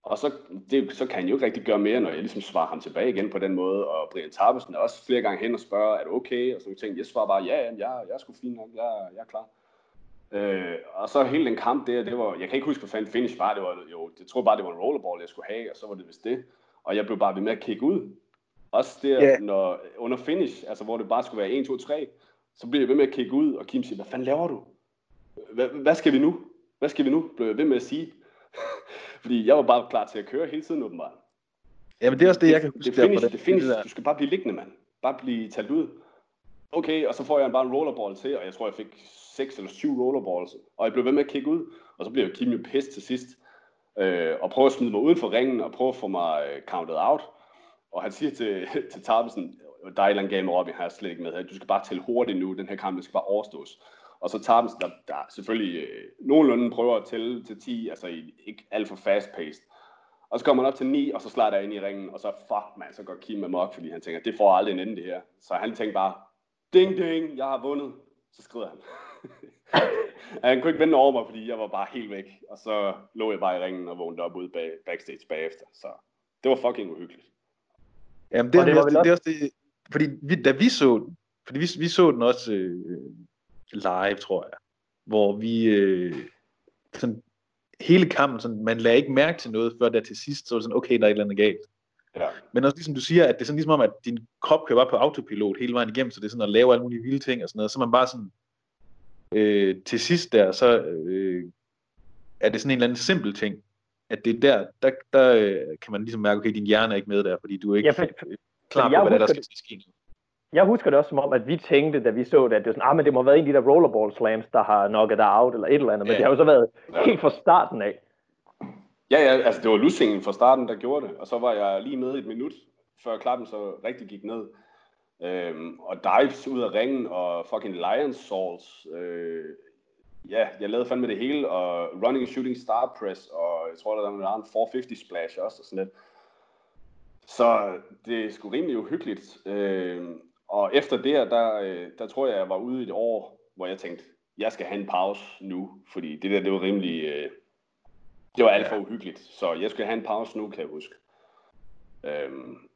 Og så, det, så kan han jo ikke rigtig gøre mere, når jeg ligesom svarer ham tilbage igen på den måde. Og Brian Tarbesen er også flere gange hen og spørger, er det okay? Og så tænkte jeg svarer bare, ja, jeg, jeg er sgu fint nok, jeg, jeg er klar. Øh, og så hele den kamp der, det var, jeg kan ikke huske, hvad fanden finish var, det var jo, jeg tror bare, det var en rollerball, jeg skulle have, og så var det vist det. Og jeg blev bare ved med at kigge ud. Også der, yeah. når, under finish, altså hvor det bare skulle være 1, 2, 3, så blev jeg ved med at kigge ud, og Kim siger, hvad fanden laver du? Hvad, skal vi nu? Hvad skal vi nu? Blev jeg ved med at sige. Fordi jeg var bare klar til at køre hele tiden åbenbart. Ja, men det er også det, jeg kan huske. Det, det finish, det finish, du skal bare blive liggende, mand. Bare blive talt ud. Okay, og så får jeg bare en rollerball til, og jeg tror, jeg fik seks eller syv rollerballs, og jeg blev ved med at kigge ud, og så blev jeg Kim jo pissed til sidst, øh, og prøve at smide mig uden for ringen, og prøve at få mig øh, counted out, og han siger til, til Tarbesen, der er et eller andet game Robin, har jeg slet ikke med, du skal bare tælle hurtigt nu, den her kamp, den skal bare overstås. Og så Tarbesen, der, der selvfølgelig øh, nogenlunde prøver at tælle til 10, altså ikke alt for fast-paced. Og så kommer han op til 9, og så slager der ind i ringen, og så fuck man, så går Kim amok, fordi han tænker, det får aldrig en ende det her. Så han tænker bare, ding ding, jeg har vundet. Så skrider han. han kunne ikke vende over mig, fordi jeg var bare helt væk. Og så lå jeg bare i ringen og vågnede op ude bag, backstage bagefter. Så det var fucking uhyggeligt. Jamen det, det, var det, også det, fordi vi, da vi så fordi vi, vi så den også øh, live, tror jeg, hvor vi øh, sådan, hele kampen, sådan, man lagde ikke mærke til noget, før der til sidst, så var det sådan, okay, der er et eller andet galt. Ja. Men også ligesom du siger, at det er sådan ligesom om, at din krop kører bare på autopilot hele vejen igennem, så det er sådan at lave alle mulige vilde ting og sådan noget, så man bare sådan, øh, til sidst der, så øh, er det sådan en eller anden simpel ting, at det er der, der, der øh, kan man ligesom mærke, okay, din hjerne er ikke med der, fordi du er ikke ja, for, klar på, hvad der, skal ske. Jeg husker det også som om, at vi tænkte, da vi så det, at det var sådan, ah, men det må have været en af de der rollerball slams, der har knocket dig out, eller et eller andet, men ja. det har jo så været ja. helt fra starten af. Ja, ja, altså det var lussingen fra starten, der gjorde det, og så var jeg lige med et minut, før klappen så rigtig gik ned. Øhm, og dives ud af ringen, og fucking lion salts. Øh, ja, jeg lavede fandme det hele, og running shooting star press, og jeg tror, der var en 450 splash også, og sådan lidt. Så det er sgu rimelig uhyggeligt. Øh, og efter det, der, øh, der tror jeg, jeg var ude i et år, hvor jeg tænkte, jeg skal have en pause nu, fordi det der, det var rimelig, øh, det var alt for uhyggeligt. Så jeg skal have en pause nu, kan jeg huske. Øhm,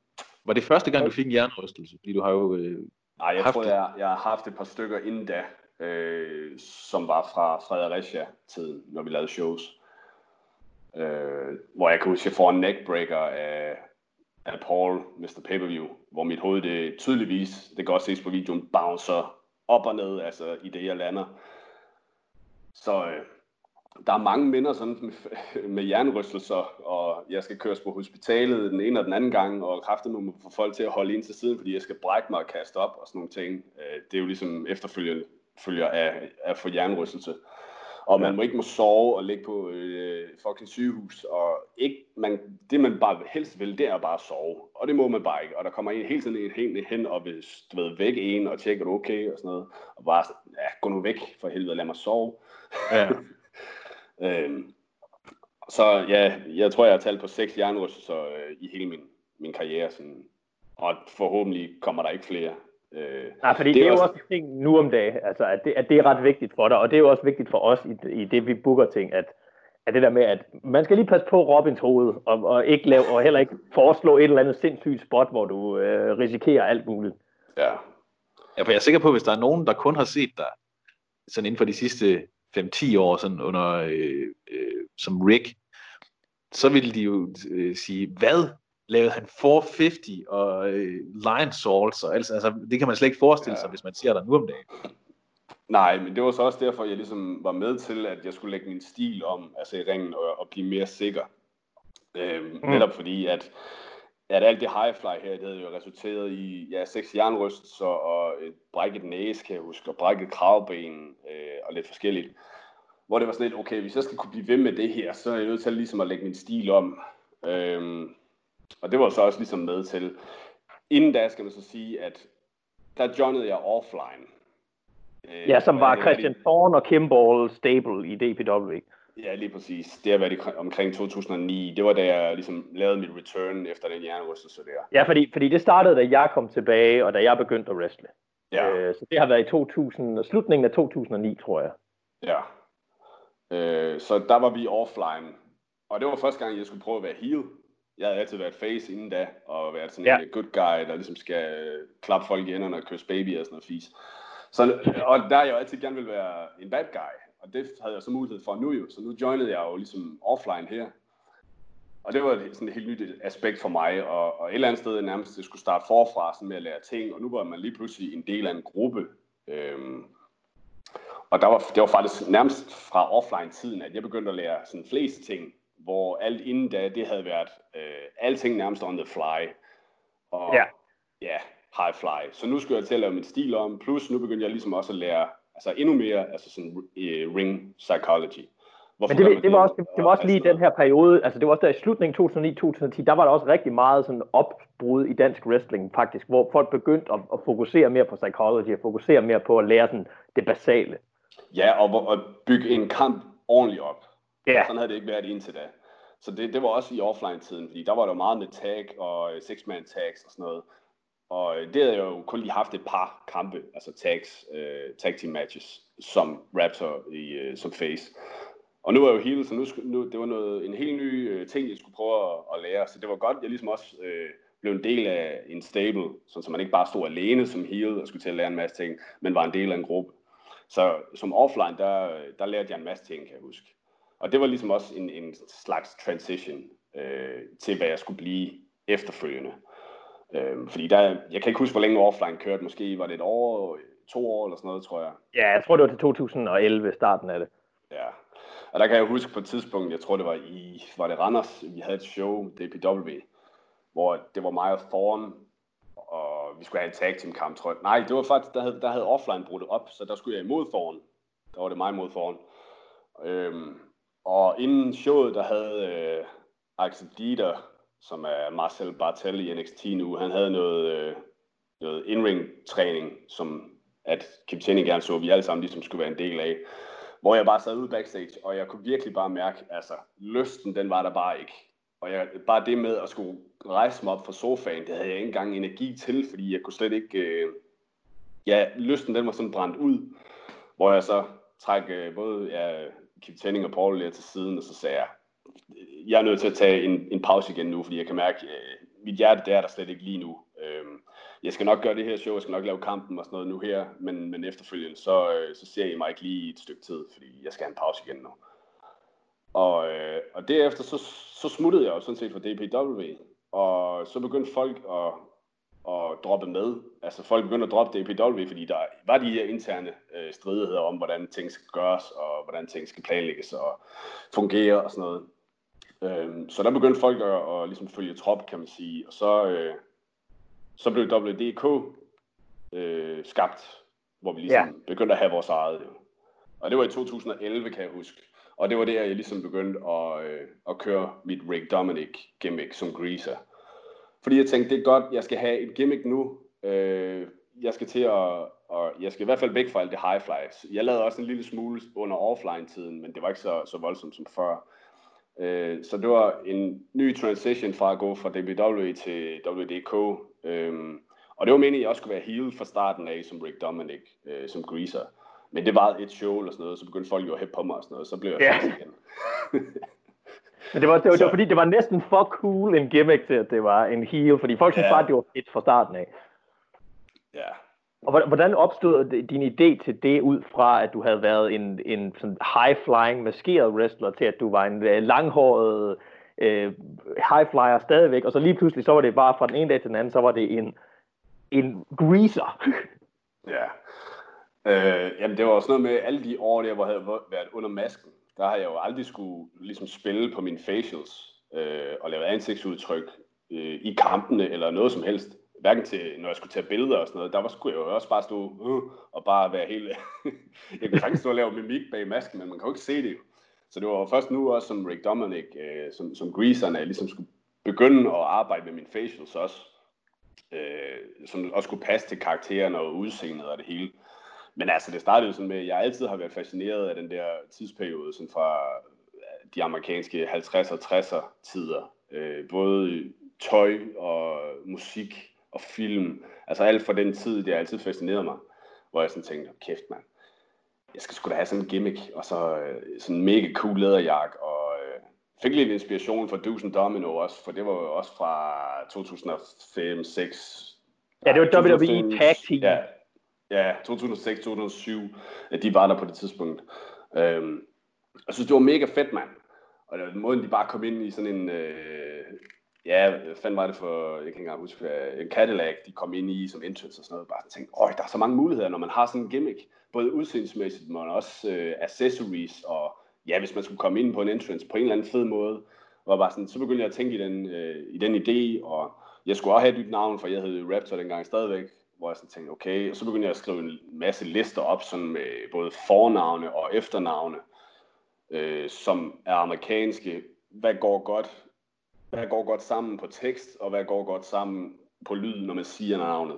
var det første gang, du fik en hjernerystelse? Fordi du har jo øh, Nej, jeg haft tror, jeg, jeg har haft et par stykker inden da, øh, som var fra Fredericia-tiden, når vi lavede shows. Øh, hvor jeg kan huske, at jeg får en neckbreaker af, af Paul, Mr. Pay-Per-View, hvor mit hoved det tydeligvis, det kan også ses på videoen, bouncer op og ned, altså i det, jeg lander. Så øh, der er mange minder sådan med, med jernrystelser, og jeg skal køres på hospitalet den ene og den anden gang, og kræfter mig få folk til at holde ind til siden, fordi jeg skal brække mig og kaste op og sådan nogle ting. Øh, det er jo ligesom efterfølgende følger af, af få jernrystelse. Og man må ikke må sove og ligge på øh, fucking sygehus. Og ikke, man, det man bare helst vil, det er bare at sove. Og det må man bare ikke. Og der kommer en hele tiden en hen, hen og vil du ved, væk en og tjekke, er du okay og sådan noget. Og bare, ja, gå nu væk for helvede, lad mig sove. Ja. øhm, så ja, jeg tror, jeg har talt på seks jernrystelser øh, i hele min, min karriere. Sådan. Og forhåbentlig kommer der ikke flere. Øh, Nej, fordi det, det er jo også en ting nu om dagen, altså, at, det, at det er ret vigtigt for dig, og det er jo også vigtigt for os i, i det, vi booker ting, at, at det der med, at man skal lige passe på Robins hoved, og, og, ikke lave, og heller ikke foreslå et eller andet sindssygt spot, hvor du øh, risikerer alt muligt. Ja. ja, for jeg er sikker på, at hvis der er nogen, der kun har set dig sådan inden for de sidste 5-10 år sådan under, øh, øh, som Rick, så vil de jo øh, sige, hvad lavede han 450 og øh, line salts og altså, altså, det kan man slet ikke forestille sig, ja. hvis man ser der nu om dagen. Nej, men det var så også derfor, jeg ligesom var med til, at jeg skulle lægge min stil om, altså i ringen, og, og blive mere sikker. Øhm, mm. Netop fordi, at, at alt det high fly her, det havde jo resulteret i ja, seks jernrystelser og et brækket næse, kan jeg huske, og brækket kravben øh, og lidt forskelligt. Hvor det var sådan lidt, okay, hvis jeg skal kunne blive ved med det her, så er jeg nødt til ligesom at lægge min stil om. Øhm, og det var så også ligesom med til. Inden da skal man så sige, at der joinede jeg offline. Øh, ja, som var Christian Thorne og Kimball stable i DPW. Ja, lige præcis. Det har været omkring 2009. Det var da jeg ligesom lavede mit return efter den hjernerystelse der. Ja, fordi, fordi det startede, da jeg kom tilbage, og da jeg begyndte at wrestle. Ja. Øh, så det har været i 2000, slutningen af 2009, tror jeg. Ja. Øh, så der var vi offline. Og det var første gang, jeg skulle prøve at være heel jeg havde altid været face inden da, og været sådan ja. en good guy, der ligesom skal øh, klappe folk i hænderne og kysse baby og sådan noget fis. Så, og der er jeg jo altid gerne vil være en bad guy, og det havde jeg så mulighed for nu jo, så nu joinede jeg jo ligesom offline her. Og det var sådan et helt nyt aspekt for mig, og, og et eller andet sted nærmest, det skulle starte forfra sådan med at lære ting, og nu var man lige pludselig en del af en gruppe. Øhm, og der var, det var faktisk nærmest fra offline-tiden, at jeg begyndte at lære sådan fleste ting, hvor alt inden da, det havde været øh, alting nærmest on the fly. Og ja. ja, high fly. Så nu skulle jeg til at lave mit stil om, plus nu begyndte jeg ligesom også at lære altså endnu mere altså sådan, uh, ring psychology. Hvorfor Men det, det, var også, det, det var også lige i den her periode, altså det var også der i slutningen 2009-2010, der var der også rigtig meget sådan opbrud i dansk wrestling faktisk, hvor folk begyndte at, at fokusere mere på psychology, og fokusere mere på at lære sådan det basale. Ja, og, og bygge en kamp ordentligt op. Ja. Sådan havde det ikke været indtil da. Så det, det var også i offline-tiden, fordi der var der meget med tag og øh, six-man tags og sådan noget. Og øh, det havde jeg jo kun lige haft et par kampe, altså tags, uh, tag team matches, som Raptor i, uh, som face. Og nu er jeg jo hele, så nu, nu det var noget, en helt ny uh, ting, jeg skulle prøve at, at lære. Så det var godt, jeg ligesom også uh, blev en del af en stable, så man ikke bare stod alene som heel og skulle til at lære en masse ting, men var en del af en gruppe. Så som offline, der, der lærte jeg en masse ting, kan jeg huske. Og det var ligesom også en, en slags transition øh, til, hvad jeg skulle blive efterfølgende. Øh, fordi der, jeg kan ikke huske, hvor længe offline kørte. Måske var det et år, to år eller sådan noget, tror jeg. Ja, jeg tror, det var til 2011, starten af det. Ja, og der kan jeg huske på et tidspunkt, jeg tror, det var i, var det Randers, vi havde et show, DPW, hvor det var mig og Thorne, og vi skulle have en tag team kamp, tror jeg. Nej, det var faktisk, der havde, der havde offline brudt op, så der skulle jeg imod Thorne. Der var det mig mod Thorne. Øhm, og inden showet, der havde øh, Axel Dieter, som er Marcel Bartel i NXT nu, han havde noget, øh, noget in-ring træning, som at Kim Tenning gerne så, vi alle sammen ligesom skulle være en del af. Hvor jeg bare sad ude backstage, og jeg kunne virkelig bare mærke, altså lysten, den var der bare ikke. Og jeg, bare det med at skulle rejse mig op fra sofaen, det havde jeg ikke engang energi til, fordi jeg kunne slet ikke... Øh, ja, lysten den var sådan brændt ud. Hvor jeg så træk øh, både ja, Kim Tenning og Paul lige til siden, og så sagde jeg, jeg er nødt til at tage en, en pause igen nu, fordi jeg kan mærke, øh, mit hjerte det er der slet ikke lige nu. Øh, jeg skal nok gøre det her show, jeg skal nok lave kampen og sådan noget nu her, men, men efterfølgende, så, øh, så ser I mig ikke lige et stykke tid, fordi jeg skal have en pause igen nu. Og, øh, og derefter så, så smuttede jeg jo sådan set fra DPW, og så begyndte folk at, at droppe med. Altså folk begyndte at droppe DPW, fordi der var de her interne øh, stridigheder om, hvordan ting skal gøres, og hvordan ting skal planlægges og fungere og sådan noget. Øhm, så der begyndte folk at, at ligesom følge trop, kan man sige. Og så, øh, så blev WDK øh, skabt, hvor vi ligesom ja. begyndte at have vores eget. Og det var i 2011, kan jeg huske. Og det var der, jeg ligesom begyndte at, øh, at køre mit Rick Dominic gimmick som greaser. Fordi jeg tænkte, det er godt, jeg skal have et gimmick nu. Øh, jeg skal til at, og jeg skal i hvert fald væk fra alt det high flies. Jeg lavede også en lille smule under offline-tiden, men det var ikke så, så voldsomt som før. Øh, så det var en ny transition fra at gå fra WWE til WDK. Øh, og det var meningen, at jeg også skulle være heel fra starten af som Rick Dominic, øh, som greaser. Men det var et show eller sådan noget, så begyndte folk jo at hæppe på mig og sådan noget, så blev jeg fast igen. Men det var, det, var, det var fordi, det var næsten for cool en gimmick til, at det var en heel, fordi folk synes ja. bare, det var fedt fra starten af. Ja. Og hvordan opstod din idé til det ud fra, at du havde været en, en sådan high-flying, maskeret wrestler, til at du var en uh, langhåret uh, high-flyer stadigvæk, og så lige pludselig, så var det bare fra den ene dag til den anden, så var det en, en greaser. ja. Øh, jamen det var også noget med alle de år der, hvor jeg havde været under masken. Der har jeg jo aldrig skulle ligesom spille på mine facials øh, og lave ansigtsudtryk øh, i kampene eller noget som helst. Hverken til, når jeg skulle tage billeder og sådan noget. Der var, skulle jeg jo også bare stå øh, og bare være helt... jeg kunne sagtens stå og lave mimik bag masken, men man kan jo ikke se det jo. Så det var først nu også som Rick Dominic, øh, som, som greaserne, jeg ligesom skulle begynde at arbejde med mine facials også. Øh, som også skulle passe til karaktererne og udseendet og det hele. Men altså, det startede sådan med, at jeg altid har været fascineret af den der tidsperiode, sådan fra de amerikanske 50'er og 60'er tider. Øh, både tøj og musik og film. Altså alt fra den tid, det har altid fascineret mig. Hvor jeg sådan tænkte, kæft mand, jeg skal sgu da have sådan en gimmick, og så øh, sådan en mega cool læderjak, og øh, fik lidt inspiration fra Do's Domino også, for det var jo også fra 2005-6. Ja, det var WWE Tag Team. Ja, ja 2006-2007, de var der på det tidspunkt. Øhm, jeg synes, det var mega fedt, mand. Og det var måden, de bare kom ind i sådan en, øh, ja, fandt var det for, jeg kan ikke engang huske, en Cadillac, de kom ind i som entrance og sådan noget. Bare tænkte, åh, der er så mange muligheder, når man har sådan en gimmick. Både udseendsmæssigt, men også øh, accessories, og ja, hvis man skulle komme ind på en entrance på en eller anden fed måde. var bare sådan, så begyndte jeg at tænke i den, øh, i den idé, og jeg skulle også have et nyt navn, for jeg hed Raptor dengang stadigvæk hvor jeg sådan tænkte, okay, og så begyndte jeg at skrive en masse lister op, sådan med både fornavne og efternavne, øh, som er amerikanske. Hvad går godt? Hvad går godt sammen på tekst, og hvad går godt sammen på lyd, når man siger navnet?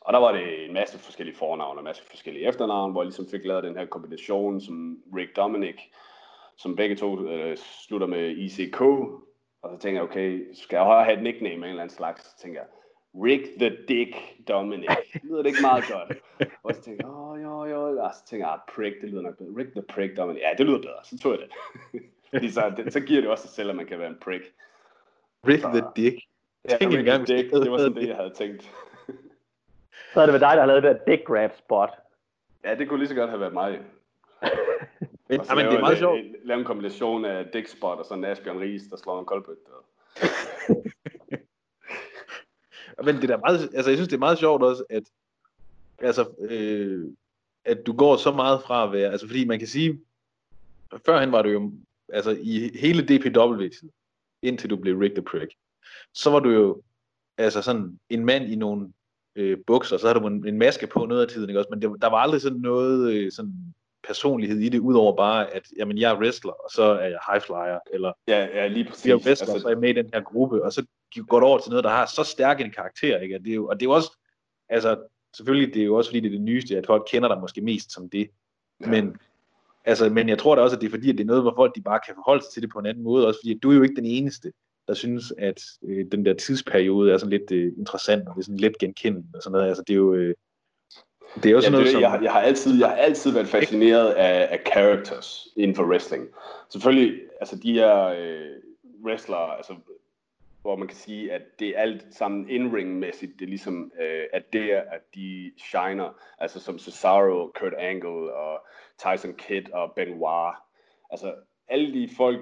Og der var det en masse forskellige fornavne og en masse forskellige efternavne, hvor jeg ligesom fik lavet den her kombination som Rick Dominic, som begge to øh, slutter med ICK. Og så tænker jeg, okay, skal jeg have et nickname af en eller anden slags? Så tænker jeg, Rick the Dick Dominic. Det lyder det ikke meget godt. Og så tænkte jeg, åh, jo, jo. Og så tænkte jeg, ah, prick, det lyder nok bedre. Rick the Prick Dominic. Ja, det lyder bedre. Så tog jeg det. Fordi så, det, så giver det også sig selv, at man kan være en prick. Rick så, the Dick. Ja, Tænk Rick the Dick. Det var sådan det, jeg havde tænkt. så er det med dig, der har lavet det der dick grab spot. Ja, det kunne lige så godt have været mig. men, ja, men det er meget sjovt. Lave en kombination af dick spot og sådan Asbjørn Ries, der slår en koldbøt. Men det er meget, altså jeg synes, det er meget sjovt også, at, altså, øh, at du går så meget fra at være, altså fordi man kan sige, førhen var du jo, altså i hele DPW, indtil du blev Rick the Prick, så var du jo, altså sådan en mand i nogle øh, bukser, så havde du en, en maske på noget af tiden, ikke også? Men det, der var aldrig sådan noget øh, sådan personlighed i det, udover bare, at jamen, jeg er wrestler, og så er jeg high flyer, eller ja, ja, lige præcis. jeg er wrestler, altså, så er jeg med i den her gruppe, og så går over til noget, der har så stærk en karakter, ikke? Og det er jo, og det er jo også, altså, selvfølgelig, det er jo også fordi, det er det nyeste, at folk kender dig måske mest som det, ja. men, altså, men jeg tror da også, at det er fordi, at det er noget, hvor folk de bare kan forholde sig til det på en anden måde, også fordi, at du er jo ikke den eneste, der synes, at øh, den der tidsperiode er sådan lidt øh, interessant, og det er sådan lidt genkendeligt og sådan noget, altså det er jo, øh, det er jo sådan ja, noget, som... jeg, jeg, har altid, jeg har altid været fascineret af, af characters inden for wrestling. Selvfølgelig, altså de her øh, wrestlere, altså, hvor man kan sige, at det er alt sammen in-ring-mæssigt, det er ligesom, øh, at det er, at de shiner, altså som Cesaro, Kurt Angle og Tyson Kidd og Benoit. Altså alle de folk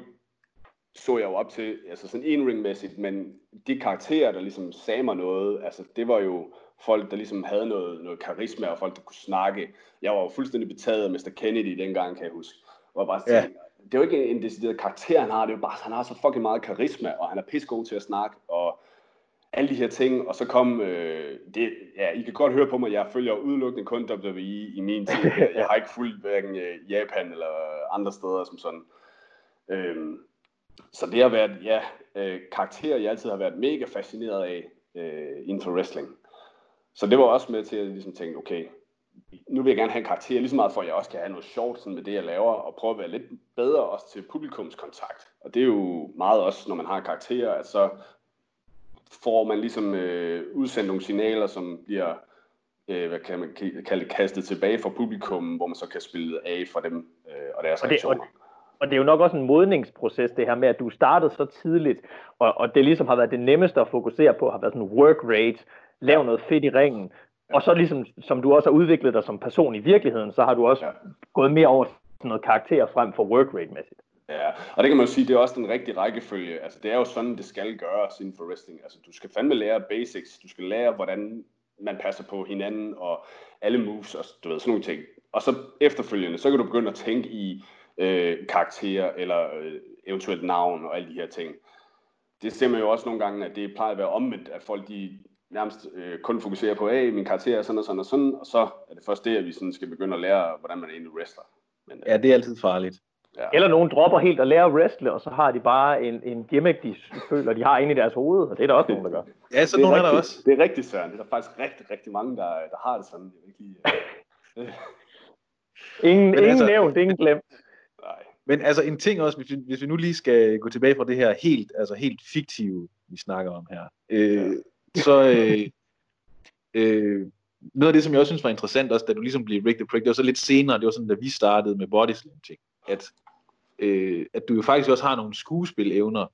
så jeg jo op til, altså sådan in-ring-mæssigt, men de karakterer, der ligesom sagde mig noget, altså det var jo folk, der ligesom havde noget, noget karisma, og folk, der kunne snakke. Jeg var jo fuldstændig betaget af Mr. Kennedy dengang, kan jeg huske. Og bare ja. Det er jo ikke en decideret karakter, han har, det er jo bare, han har så fucking meget karisma, og han er pissegod til at snakke, og alle de her ting, og så kom, øh, det, ja, I kan godt høre på mig, jeg følger udelukkende kun WWE i min tid. Jeg har ikke fulgt hverken øh, Japan eller andre steder som sådan. Øhm, så det har været, ja, øh, karakterer, jeg altid har været mega fascineret af øh, inden for wrestling. Så det var også med til at ligesom tænke, okay, nu vil jeg gerne have en karakter, lige så meget for, at jeg også kan have noget sjovt sådan med det, jeg laver, og prøve at være lidt bedre også til publikumskontakt. Og det er jo meget også, når man har karakterer, at så får man ligesom øh, udsendt nogle signaler, som bliver øh, hvad kan man kalde kastet tilbage fra publikum, hvor man så kan spille af for dem øh, og deres og det, reaktioner. Og, og det er jo nok også en modningsproces, det her med, at du startede så tidligt, og, og det ligesom har været det nemmeste at fokusere på, har været sådan work rate, lave noget fedt i ringen, og så ligesom, som du også har udviklet dig som person i virkeligheden, så har du også ja. gået mere over sådan noget karakter frem for work rate-mæssigt. Ja, og det kan man jo sige, det er også den rigtige rækkefølge. Altså, det er jo sådan, det skal gøres inden for wrestling. Altså, du skal fandme lære basics. Du skal lære, hvordan man passer på hinanden, og alle moves, og du ved, sådan nogle ting. Og så efterfølgende, så kan du begynde at tænke i øh, karakterer, eller øh, eventuelt navn, og alle de her ting. Det ser man jo også nogle gange, at det plejer at være omvendt, at folk de nærmest øh, kun fokuserer på, at min karakter er sådan og sådan og sådan, og så er det først det, at vi sådan skal begynde at lære, hvordan man egentlig wrestler. Men, øh, ja, det er altid farligt. Ja. Eller nogen dropper helt at lære at wrestle, og så har de bare en, en gimmick, de føler, de har inde i deres hoved, og det er der også nogen, der gør. ja, så nogen er, er der også. Det er rigtigt, Søren. Det er der faktisk rigtig, rigtig mange, der, der har det sådan. Jeg ikke lige, ingen ingen altså, nævnt, ingen glemt. Nej. Men altså en ting også, hvis vi, hvis vi nu lige skal gå tilbage fra det her helt, altså helt fiktive, vi snakker om her, øh, ja så øh, øh, noget af det, som jeg også synes var interessant, også da du ligesom blev Rick the Prick, det var så lidt senere, det var sådan, da vi startede med body slam ting, at, øh, at du jo faktisk også har nogle skuespilevner,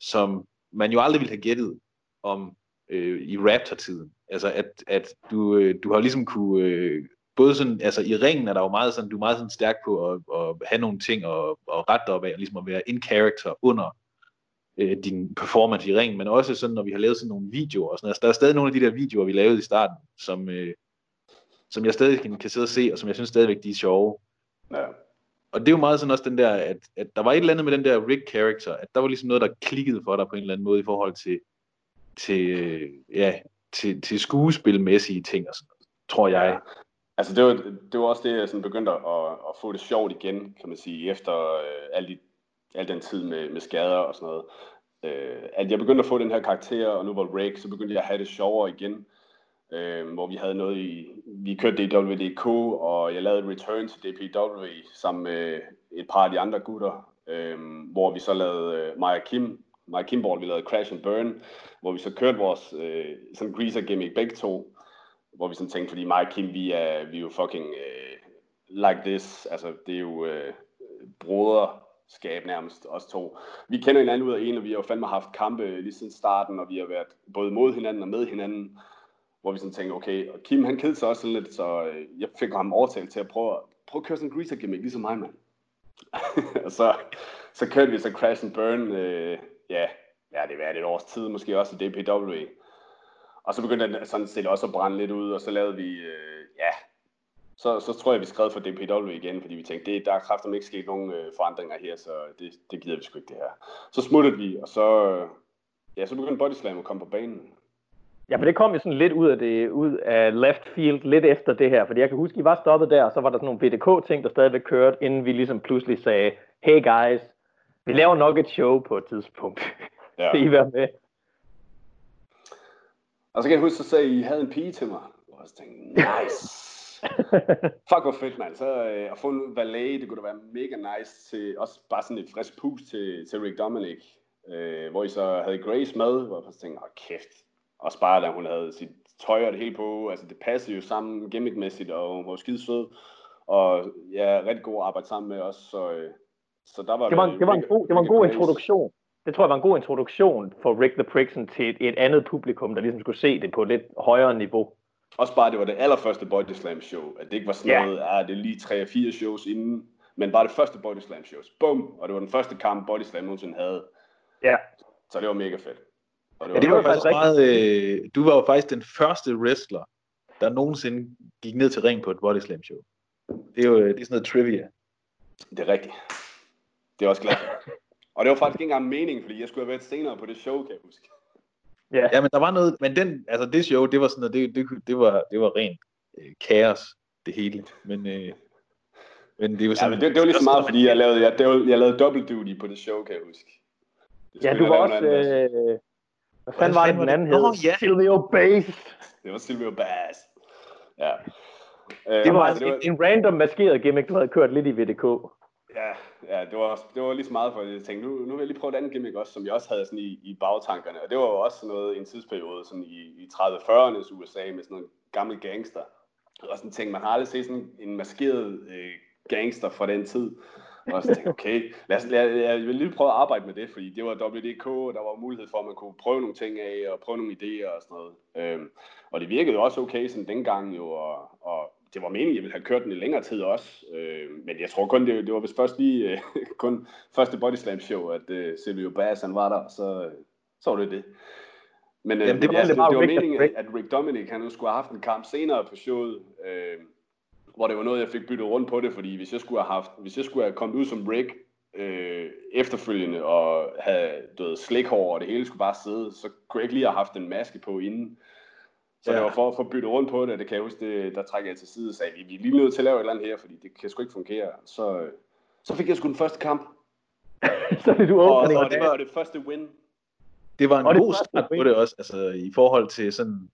som man jo aldrig ville have gættet om øh, i Raptor-tiden. Altså, at, at du, øh, du har ligesom kunne, øh, både sådan, altså i ringen er der jo meget sådan, du er meget sådan stærk på at, at have nogle ting og, og rette op af, og ligesom at være in character under øh, din performance i ringen, men også sådan, når vi har lavet sådan nogle videoer og sådan altså, der er stadig nogle af de der videoer, vi lavede i starten, som, øh, som jeg stadig kan, kan sidde og se, og som jeg synes stadigvæk, de er sjove. Ja. Og det er jo meget sådan også den der, at, at der var et eller andet med den der Rick character, at der var ligesom noget, der klikkede for dig på en eller anden måde i forhold til, til, øh, ja, til, til skuespilmæssige ting og sådan noget, tror jeg. Ja. Altså det var, det var også det, jeg sådan begyndte at, at få det sjovt igen, kan man sige, efter øh, al, de, al den tid med, med skader og sådan noget. Øh, at jeg begyndte at få den her karakter, og nu var Rake, så begyndte jeg at have det sjovere igen. Øh, hvor vi havde noget i, vi kørte det i WDK, og jeg lavede return til DPW sammen med et par af de andre gutter, øh, hvor vi så lavede øh, Maja Kim, Maja Kimball, vi lavede Crash and Burn, hvor vi så kørte vores øh, sådan greaser gimmick begge to, hvor vi sådan tænkte, fordi Maja Kim, vi er, vi er jo fucking øh, like this, altså det er jo øh, skabe nærmest, os to. Vi kender hinanden ud af en, og vi har jo fandme haft kampe lige siden starten, og vi har været både mod hinanden og med hinanden hvor vi sådan tænkte, okay, og Kim han kedede sig også lidt, så øh, jeg fik ham overtalt til at prøve, prøve at køre sådan en greaser gimmick, ligesom mig, mand. og så, så kørte vi så Crash and Burn, øh, ja, ja, det var et års tid, måske også i DPW. Og så begyndte den sådan set også at brænde lidt ud, og så lavede vi, øh, ja, så, så tror jeg, vi skrev for DPW igen, fordi vi tænkte, det, der er kraftigt ikke sket nogen øh, forandringer her, så det, det gider vi sgu ikke det her. Så smuttede vi, og så, øh, ja, så begyndte Body Slam at komme på banen. Ja, for det kom jo sådan lidt ud af det, ud af left field, lidt efter det her, fordi jeg kan huske, I var stoppet der, og så var der sådan nogle BDK-ting, der stadigvæk kørte, inden vi ligesom pludselig sagde, hey guys, vi laver nok et show på et tidspunkt. Ja. Vil I være med? Og så kan jeg huske, så sagde I, I havde en pige til mig. Og så tænkte nice. Fuck hvor fedt, mand. Så øh, at få en valet, det kunne da være mega nice til, også bare sådan et frisk pus til, til Rick Dominic. Øh, hvor I så havde Grace med, hvor jeg tænkte, åh kæft, og bare da hun havde sit tøj og det hele på, altså det passede jo sammen gimmickmæssigt, og hun var skide sød, og ja, rigtig god at arbejde sammen med os, så, øh, så der var det var, det, det var en god, det var en god introduktion. Det tror jeg var en god introduktion for Rick the Prixon til et, et andet publikum, der ligesom skulle se det på et lidt højere niveau. Også bare, det var det allerførste Body Slam show, at det ikke var sådan yeah. noget, ah, det er lige tre og fire shows inden, men bare det første Body Slam shows. Bum! Og det var den første kamp, Body Slam nogensinde havde. Ja. Yeah. Så det var mega fedt. Og det var, ja, det var, faktisk meget, øh, du var jo faktisk den første wrestler, der nogensinde gik ned til ring på et body slam show. Det er jo det er sådan noget trivia. Det er rigtigt. Det er også glad Og det var faktisk ikke engang meningen, fordi jeg skulle have været senere på det show, kan jeg huske. Ja. ja, men der var noget, men den, altså det show, det var sådan noget, det, det, det var, det var rent øh, kaos, det hele. Men, øh, men det var sådan, ja, men det, det var lige så meget, fordi jeg lavede, jeg, det var, jeg lavede double duty på det show, kan jeg huske. Ja, du var også, øh, hvad fanden var det, den anden hed? Oh, yeah. Silvio Bass. Det var Silvio Bass. Ja. Øh, det var altså det var... en, en random maskeret gimmick, du havde kørt lidt i VDK. Ja, ja det, var, det var lige så meget for, at jeg tænkte, nu, nu vil jeg lige prøve et andet gimmick også, som jeg også havde sådan i, i bagtankerne. Og det var jo også sådan noget en tidsperiode sådan i, i 30-40'ernes USA med sådan en gammel gangster. Og sådan tænkte, man har aldrig set sådan en maskeret øh, gangster fra den tid. Og så tænkte okay, lad os, lad, jeg vil lige prøve at arbejde med det, fordi det var WDK, og der var mulighed for, at man kunne prøve nogle ting af, og prøve nogle idéer og sådan noget. Øhm, og det virkede også okay sådan dengang jo, og, og det var meningen, jeg ville have kørt den i længere tid også. Øh, men jeg tror kun, det, det var vist først lige øh, kun første Body Slam show, at øh, Silvio Bass han var der, så, så var det det. Men øh, Jamen, det, var, ja, det, det, det var meningen, at Rick Dominic han skulle have haft en kamp senere på showet, øh, hvor det var noget, jeg fik byttet rundt på det, fordi hvis jeg skulle have, haft, hvis jeg skulle have kommet ud som Rick øh, efterfølgende og have død slikhår, og det hele skulle bare sidde, så kunne jeg ikke lige have haft en maske på inden. Så ja. det var for at få byttet rundt på det, det kan jeg huske, det, der trækker jeg til side og sagde, vi, vi er lige nødt til at lave et eller andet her, fordi det kan sgu ikke fungere. Så, så fik jeg sgu den første kamp. så det du og, og det var det første win. Det var en og god start på det også, altså i forhold til sådan,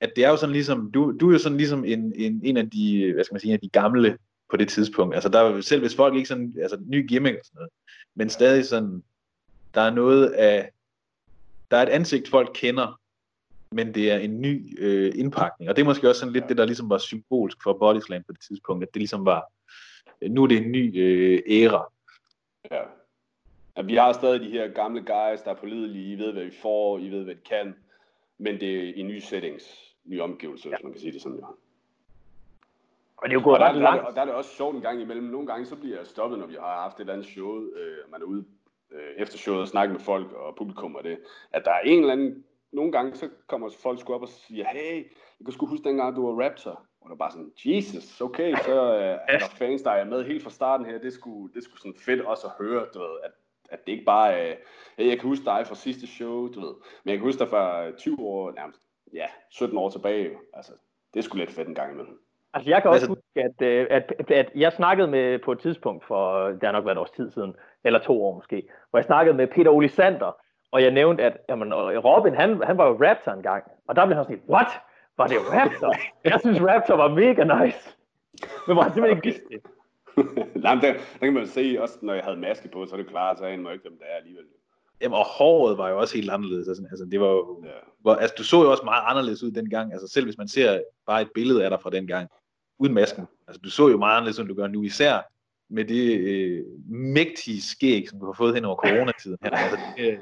at det er jo sådan ligesom, du, du er jo sådan ligesom en, en, en af de, hvad skal man sige, en af de gamle på det tidspunkt. Altså der er selv hvis folk ikke sådan, altså ny gimmick og sådan noget, men stadig sådan, der er noget af, der er et ansigt folk kender, men det er en ny øh, indpakning. Og det er måske også sådan lidt det, der ligesom var symbolsk for Bodyslam på det tidspunkt, at det ligesom var, øh, nu er det en ny øh, æra. Ja. ja. Vi har stadig de her gamle guys, der er pålidelige, I ved, hvad vi får, I ved, hvad de kan, men det er i nye settings, nye omgivelser, ja. hvis man kan sige det sådan, ja. Og det er jo gået ret der, langt. Der, og der er det også sjovt en gang imellem. Nogle gange så bliver jeg stoppet, når vi har haft et eller andet show, øh, man er ude øh, efter showet og snakke med folk og publikum og det, at der er en eller anden nogle gange så kommer folk sgu op og siger, hey, jeg kan sgu huske dengang, du var Raptor. Og der er bare sådan, Jesus, okay, så øh, er der fans, der er med helt fra starten her. Det skulle, det skulle sådan fedt også at høre, du ved, at, at det ikke bare er, hey, jeg kan huske dig fra sidste show, du ved. Men jeg kan huske dig fra 20 år, nærmest, ja, 17 år tilbage. Altså, det skulle lidt fedt en gang imellem. Altså, jeg kan også altså, huske, at, øh, at, at, at jeg snakkede med på et tidspunkt for, det har nok været et års tid siden, eller to år måske, hvor jeg snakkede med Peter Olisander, og jeg nævnte, at jamen, Robin, han, han var jo Raptor engang. Og der blev han sådan, what? Var det Raptor? jeg synes, Raptor var mega nice. Men hvor han simpelthen ikke vidste det. Nej, men der, der kan man se, også når jeg havde maske på, så er det klart, så er jeg ikke dem, der er alligevel. Jamen, og håret var jo også helt anderledes. Altså, altså det var jo, ja. hvor, altså, du så jo også meget anderledes ud dengang. Altså, selv hvis man ser bare et billede af dig fra dengang, uden masken. Altså, du så jo meget anderledes, end du gør nu, især med det øh, mægtige skæg, som du har fået hen over coronatiden. Her. Altså, det,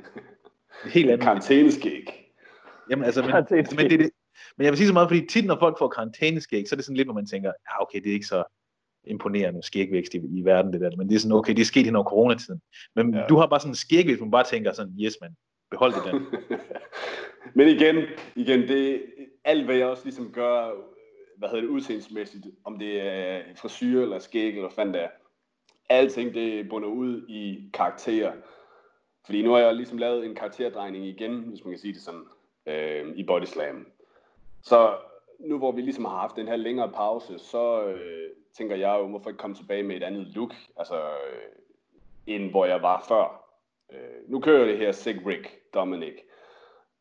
Helt andet. Karantæneskæg. Jamen altså, men, altså, men, det, det, men jeg vil sige så meget, fordi tit når folk får karantæneskæg, så er det sådan lidt, hvor man tænker, ja okay, det er ikke så imponerende skægvækst i, i verden, det der. Men det er sådan, okay, det er sket hen over coronatiden. Men ja. du har bare sådan en skægvækst, hvor man bare tænker sådan, yes man, behold det der. men igen, igen, det alt hvad jeg også ligesom gør, hvad hedder det, udseendsmæssigt, om det er frisyr eller skæg eller hvad fanden det er, alting det bunder ud i karakterer. Fordi nu har jeg ligesom lavet en karakterdrejning igen, hvis man kan sige det sådan, øh, i Body Slam. Så nu hvor vi ligesom har haft den her længere pause, så øh, tænker jeg jo, hvorfor ikke komme tilbage med et andet look, altså øh, end hvor jeg var før. Øh, nu kører jeg det her Sig Rick Dominic.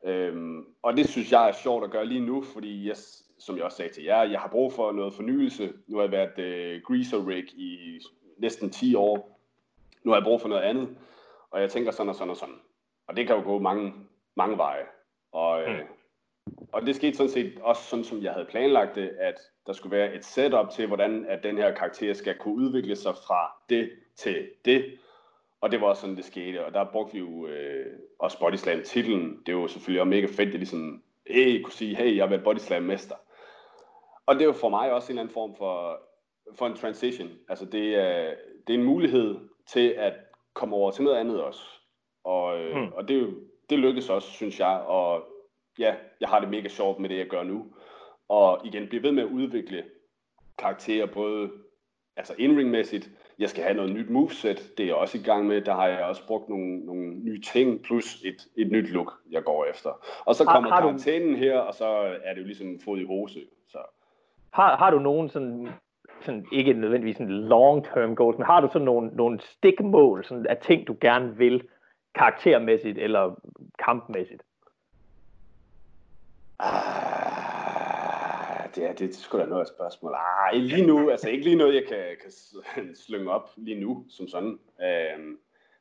Øh, og det synes jeg er sjovt at gøre lige nu, fordi jeg, som jeg også sagde til jer, jeg har brug for noget fornyelse. Nu har jeg været øh, Greaser Rick i næsten 10 år. Nu har jeg brug for noget andet og jeg tænker sådan og sådan og sådan. Og det kan jo gå mange, mange veje. Og, øh, mm. og det skete sådan set også sådan, som jeg havde planlagt det, at der skulle være et setup til, hvordan at den her karakter skal kunne udvikle sig fra det til det. Og det var også sådan, det skete. Og der brugte vi jo øh, også Bodyslam titlen. Det var jo selvfølgelig også mega fedt, det ligesom, hey, kunne sige, hey, jeg har været Bodyslam mester. Og det er jo for mig også en eller anden form for, for en transition. Altså det er, det er en mulighed til at komme over til noget andet også. Og, øh, mm. og det, det lykkes også, synes jeg. Og ja, jeg har det mega sjovt med det, jeg gør nu. Og igen, blive ved med at udvikle karakterer, både altså indringmæssigt, jeg skal have noget nyt moveset, det er jeg også i gang med. Der har jeg også brugt nogle, nogle nye ting, plus et, et nyt look, jeg går efter. Og så kommer har, har karantænen du... her, og så er det jo ligesom fod i hose. Så. Har, har du nogen sådan, sådan, ikke nødvendigvis en long-term goals, men har du sådan nogle, nogle stikmål sådan af ting, du gerne vil, karaktermæssigt eller kampmæssigt? Ah, det er, det er sgu da noget spørgsmål. Ah, lige nu, altså ikke lige noget, jeg kan, kan slynge op lige nu, som sådan. Øhm,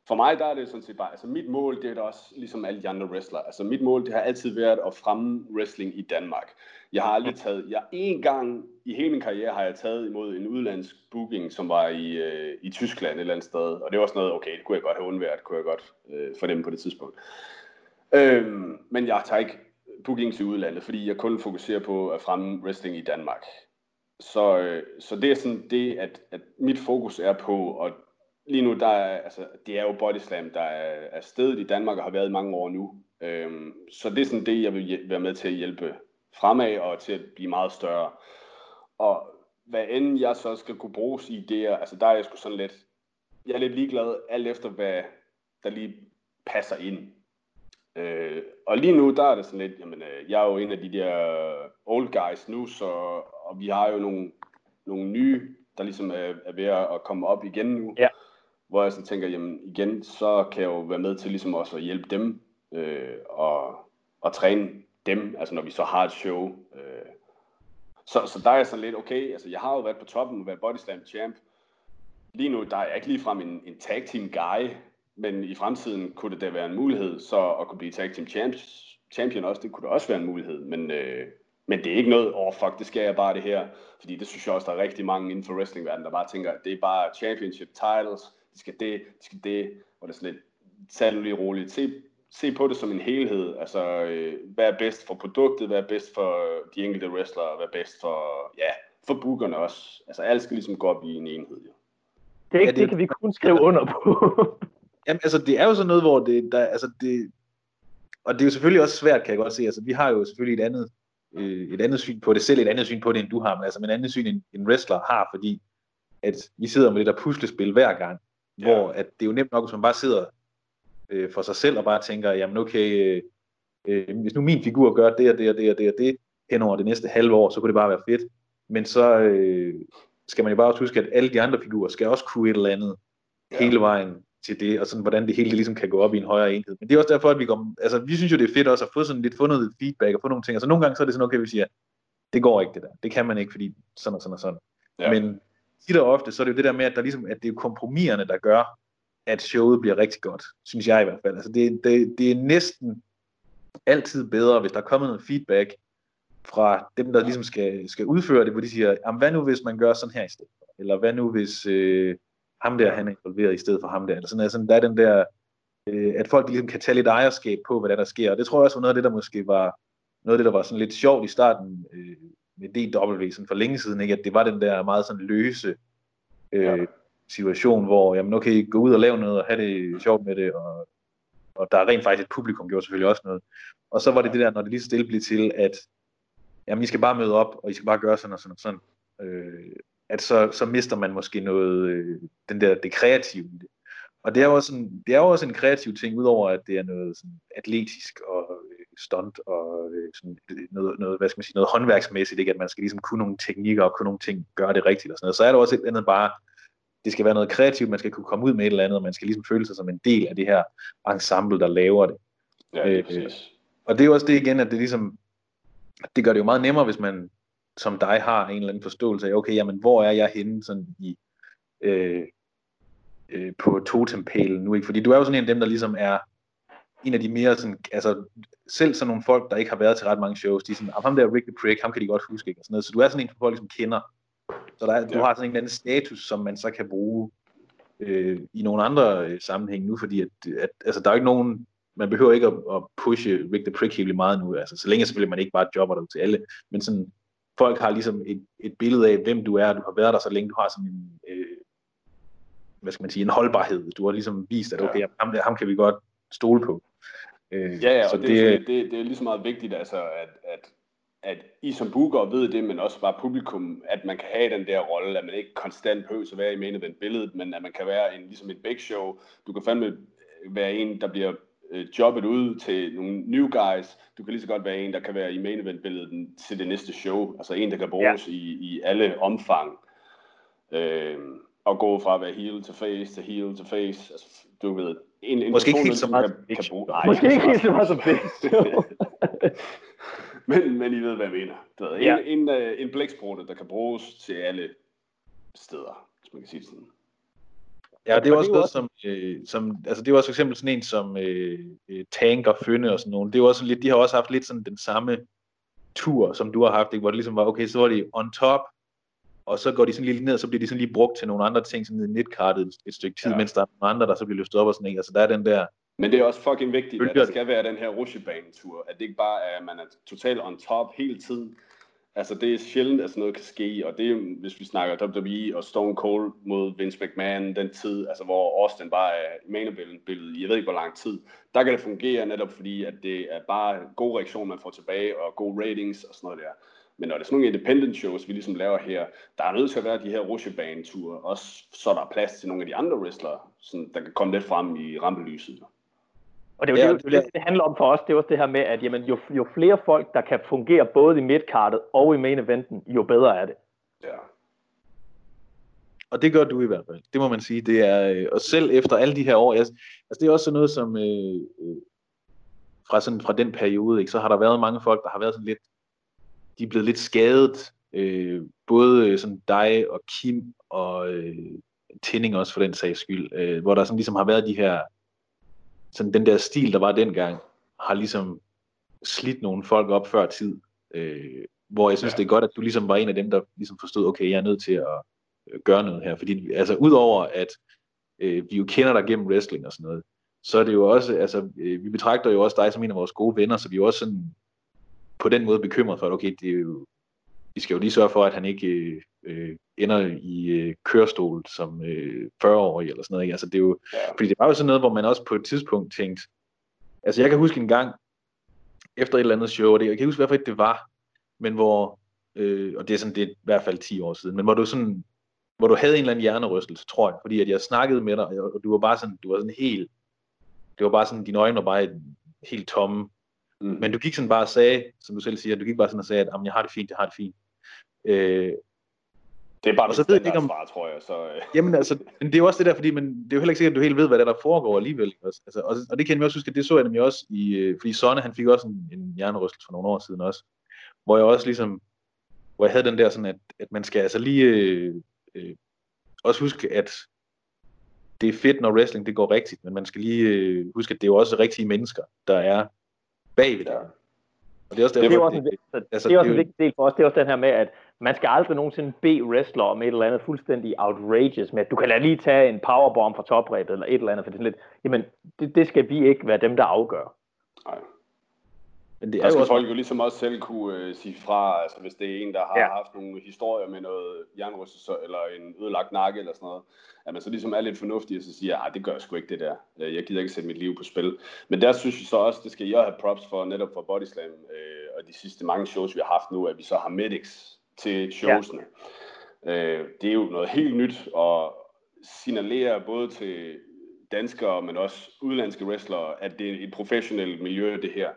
for mig, der er det sådan set bare, altså mit mål, det er da også ligesom alle de andre wrestlere. Altså mit mål, det har altid været at fremme wrestling i Danmark. Jeg har aldrig taget, jeg en gang i hele min karriere har jeg taget imod en udlandsk booking, som var i, øh, i Tyskland et eller andet sted. Og det var sådan noget, okay, det kunne jeg godt have undværet, kunne jeg godt øh, dem på det tidspunkt. Øhm, men jeg tager ikke bookings i udlandet, fordi jeg kun fokuserer på at fremme wrestling i Danmark. Så, øh, så det er sådan det, at, at mit fokus er på, at lige nu, der er, altså, det er jo Body Slam, der er, er stedet i Danmark og har været i mange år nu. Øhm, så det er sådan det, jeg vil være med til at hjælpe fremad og til at blive meget større. Og hvad end jeg så skal kunne bruges i det, altså der er jeg sgu sådan lidt, jeg er lidt ligeglad alt efter, hvad der lige passer ind. Øh, og lige nu, der er det sådan lidt, jamen, øh, jeg er jo en af de der old guys nu, så, og vi har jo nogle, nogle nye, der ligesom er, er ved at komme op igen nu. Ja. Hvor jeg sådan tænker, jamen igen, så kan jeg jo være med til ligesom også at hjælpe dem, øh, og, og træne dem, altså når vi så har et show. Øh. Så, så der er jeg sådan lidt, okay, altså jeg har jo været på toppen og været Body Slam champ. Lige nu, der er jeg ikke ligefrem en, en tag team guy, men i fremtiden kunne det da være en mulighed, så at kunne blive tag team champs, champion også, det kunne da også være en mulighed, men, øh, men det er ikke noget, åh oh, fuck, det skal jeg bare det her, fordi det synes jeg også, der er rigtig mange inden for wrestlingverdenen, der bare tænker, at det er bare championship titles, de skal det, de skal det, og det er sådan lidt, tag lige roligt, se, se på det som en helhed, altså øh, hvad er bedst for produktet, hvad er bedst for de enkelte wrestlere, hvad er bedst for, ja, for bookerne også, altså alt skal ligesom gå op i en enhed, jo. Det, ja, det, det kan vi kun skrive under på. Jamen, altså, det er jo sådan noget, hvor det, der, altså, det, og det er jo selvfølgelig også svært, kan jeg godt se. Altså, vi har jo selvfølgelig et andet, øh, et andet syn på det, selv et andet syn på det, end du har, men altså, et andet syn, end en wrestler har, fordi at vi sidder med det der puslespil hver gang, ja. hvor at det er jo nemt nok, hvis man bare sidder øh, for sig selv og bare tænker, jamen okay, øh, øh, hvis nu min figur gør det og det og det og det og det hen over det næste halve år, så kunne det bare være fedt. Men så øh, skal man jo bare også huske, at alle de andre figurer skal også kunne et eller andet ja. hele vejen til det, og sådan, hvordan det hele ligesom kan gå op i en højere enhed. Men det er også derfor, at vi går, altså vi synes jo, det er fedt også at få sådan lidt fundet feedback og få nogle ting. Altså nogle gange så er det sådan, okay, vi siger, det går ikke det der. Det kan man ikke, fordi sådan og sådan og sådan. Ja. Men tit og ofte, så er det jo det der med, at, der ligesom, at det er kompromiserne, der gør, at showet bliver rigtig godt, synes jeg i hvert fald. Altså det, det, det er næsten altid bedre, hvis der er kommet noget feedback fra dem, der ligesom skal, skal udføre det, hvor de siger, hvad nu hvis man gør sådan her i stedet for? Eller hvad nu hvis, øh, ham der, han er involveret i stedet for ham der. Eller sådan, altså, der er den der, øh, at folk ligesom kan tage lidt ejerskab på, hvad der, der sker. Og det tror jeg også var noget af det, der måske var, noget af det, der var sådan lidt sjovt i starten øh, med DW, sådan for længe siden, ikke? at det var den der meget sådan løse øh, ja. situation, hvor, jamen okay, gå ud og lave noget, og have det sjovt med det, og, og der er rent faktisk et publikum, gjorde selvfølgelig også noget. Og så var det det der, når det lige så stille blev til, at jamen, I skal bare møde op, og I skal bare gøre sådan og sådan og sådan. Øh, at så, så mister man måske noget, øh, den der, det kreative i det. Og det er jo også en, det er jo også en kreativ ting, udover at det er noget sådan atletisk og stunt og øh, sådan noget, noget, hvad skal man sige, noget håndværksmæssigt, ikke? at man skal ligesom kunne nogle teknikker og kunne nogle ting, gøre det rigtigt og sådan noget. Så er der også et andet bare, det skal være noget kreativt, man skal kunne komme ud med et eller andet, og man skal ligesom føle sig som en del af det her ensemble, der laver det. Ja, det er øh, og det er jo også det igen, at det ligesom, det gør det jo meget nemmere, hvis man som dig har en eller anden forståelse af, okay, jamen, hvor er jeg henne sådan i, øh, øh, på totempælen nu, ikke? Fordi du er jo sådan en af dem, der ligesom er en af de mere sådan, altså selv sådan nogle folk, der ikke har været til ret mange shows, de er sådan, ham der Rick the Prick, ham kan de godt huske, ikke? Og sådan noget. Så du er sådan en, som folk ligesom kender. Så der er, ja. du har sådan en eller anden status, som man så kan bruge øh, i nogle andre øh, sammenhænge nu, fordi at, at, altså, der er ikke nogen, man behøver ikke at, at pushe Rick the Prick helt meget nu, altså så længe selvfølgelig man ikke bare jobber dig til alle, men sådan, folk har ligesom et, et billede af, hvem du er, du har været der så længe, du har sådan en, øh, hvad skal man sige, en holdbarhed. Du har ligesom vist, at okay, ja. ham, ham kan vi godt stole på. Øh, ja, ja, så og det, det, det, det, er lige så meget vigtigt, altså, at, at, at I som booker ved det, men også bare publikum, at man kan have den der rolle, at man ikke konstant behøver at være i main event billedet, men at man kan være en, ligesom et big show. Du kan fandme være en, der bliver øh, jobbet ud til nogle new guys. Du kan lige så godt være en, der kan være i main event billedet til det næste show. Altså en, der kan bruges ja. i, i alle omfang. Øh, og gå fra at være heel til face til heel til face. Altså, du ved, en, en Måske ikke helt så meget kan, kan bruge. Nej, Måske ikke helt så meget som face. men, men I ved, hvad jeg mener. Du ved, ja. en, en, uh, en blæksprutte, der kan bruges til alle steder, hvis man kan sige det sådan. Ja, det er også noget, som, øh, som, altså det er også for eksempel sådan en som øh, øh Tank og Fønne og sådan nogle, det er også lidt, de har også haft lidt sådan den samme tur, som du har haft, ikke? hvor det ligesom var, okay, så var de on top, og så går de sådan lige ned, og så bliver de sådan lige brugt til nogle andre ting, sådan netkartet et stykke tid, ja. mens der er nogle andre, der så bliver løftet op og sådan, ikke? Altså der er den der... Men det er også fucking vigtigt, at der skal være den her rusjebanetur, at det ikke bare er, at man er totalt on top hele tiden, Altså, det er sjældent, at sådan noget kan ske, og det er, hvis vi snakker WWE og Stone Cold mod Vince McMahon, den tid, altså hvor Austin bare er main billede, jeg ved ikke hvor lang tid, der kan det fungere netop fordi, at det er bare god reaktion, man får tilbage, og gode ratings og sådan noget der. Men når det er sådan nogle independent shows, vi ligesom laver her, der er nødt til at være de her rusjebaneture, også så der er plads til nogle af de andre wrestlere, sådan, der kan komme lidt frem i rampelyset. Og det er jo ja, det, det, det handler om for os, det er også det her med, at jamen, jo, jo flere folk, der kan fungere både i midtkartet og i main eventen, jo bedre er det. Ja. Og det gør du i hvert fald. Det må man sige. Det er, øh, og selv efter alle de her år, altså det er også sådan noget som, øh, øh, fra, sådan, fra den periode, ikke, så har der været mange folk, der har været sådan lidt, de er blevet lidt skadet. Øh, både øh, sådan dig og Kim og øh, Tinning også for den sags skyld, øh, hvor der sådan ligesom har været de her sådan den der stil, der var dengang, har ligesom slidt nogle folk op før tid. Øh, hvor jeg synes, ja. det er godt, at du ligesom var en af dem, der ligesom forstod, okay, jeg er nødt til at øh, gøre noget her. Fordi altså, udover at øh, vi jo kender dig gennem wrestling og sådan noget, så er det jo også, altså, øh, vi betragter jo også dig som en af vores gode venner, så vi er jo også sådan på den måde bekymret for, at okay, det er jo, vi skal jo lige sørge for, at han ikke øh, ender i øh, kørestol som øh, 40-årig eller sådan noget. Ikke? Altså, det er jo, ja. Fordi det var jo sådan noget, hvor man også på et tidspunkt tænkte, altså jeg kan huske en gang, efter et eller andet show, og det, jeg kan huske, hvorfor det var, men hvor, øh, og det er sådan, det er i hvert fald 10 år siden, men hvor du sådan, hvor du havde en eller anden hjernerystelse, tror jeg, fordi at jeg snakkede med dig, og du var bare sådan, du var sådan helt, det var bare sådan, dine øjne var bare helt tomme, mm. men du gik sådan bare og sagde, som du selv siger, du gik bare sådan og sagde, at jeg har det fint, jeg har det fint. Øh, det er bare og så ved jeg ikke om, svar, tror jeg. Så, øh. Jamen altså, men det er jo også det der, fordi man, det er jo heller ikke sikkert, at du helt ved, hvad der, der foregår alligevel. Altså, og, og det kan jeg også huske, at det så jeg nemlig også i, øh, fordi Sonne, han fik også en, en hjernerystelse for nogle år siden også, hvor jeg også ligesom, hvor jeg havde den der sådan, at, at man skal altså lige øh, øh, også huske, at det er fedt, når wrestling det går rigtigt, men man skal lige øh, huske, at det er jo også rigtige mennesker, der er bagved der. Og det er også, derfor, det er også, en, det, altså, det er også en vigtig del for os. Det er også den her med, at man skal aldrig nogensinde bede wrestler om et eller andet fuldstændig outrageous med, at du kan lade lige tage en powerbomb fra toprebet eller et eller andet, for det er lidt, jamen, det, det skal vi ikke være dem, der afgør. Nej. Men det er der skal jo også... folk jo ligesom også selv kunne øh, sige fra, altså hvis det er en, der har ja. haft nogle historier med noget jernrystelse eller en ødelagt nakke eller sådan noget, at man så ligesom er lidt fornuftig og så siger, at det gør jeg sgu ikke det der. Øh, jeg gider ikke sætte mit liv på spil. Men der synes jeg så også, det skal jeg have props for, netop for Bodyslam øh, og de sidste mange shows, vi har haft nu, at vi så har medics til showsene. Ja. Øh, det er jo noget helt nyt og signalere både til danskere, men også udlandske wrestlere, at det er et professionelt miljø, det her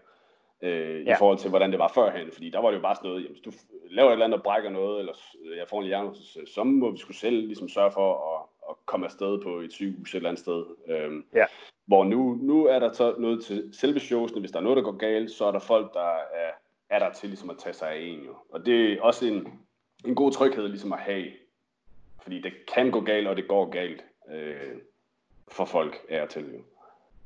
øh, ja. i forhold til, hvordan det var førhen. Fordi der var det jo bare sådan noget, jamen, hvis du laver et eller andet og brækker noget, eller jeg får en hjernelse, så må vi skulle selv ligesom sørge for at, at komme afsted på et sygehus et eller andet sted. Øhm, ja. Hvor nu, nu er der så noget til selve showsene. Hvis der er noget, der går galt, så er der folk, der er, er der til ligesom at tage sig af en. Jo. Og det er også en, en god tryghed ligesom at have. Fordi det kan gå galt, og det går galt øh, for folk er til. Jo.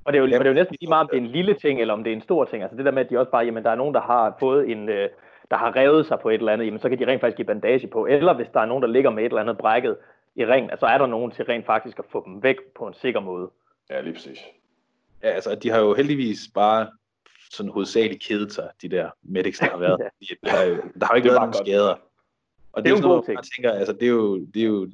Og det er jo, og det er jo næsten lige meget, om det er en lille ting, eller om det er en stor ting. Altså det der med, at de også bare, jamen der er nogen, der har fået en, øh, der har revet sig på et eller andet, jamen så kan de rent faktisk give bandage på. Eller hvis der er nogen, der ligger med et eller andet brækket i ringen, så altså er der nogen til rent faktisk at få dem væk på en sikker måde. Ja, lige præcis. Ja, altså de har jo heldigvis bare sådan hovedsageligt kedet sig, de der medics, der har været. ja. der, har jo, der har jo ikke været nogen skader. Og det, det er jo sådan noget, man tænker, altså det er jo, det er jo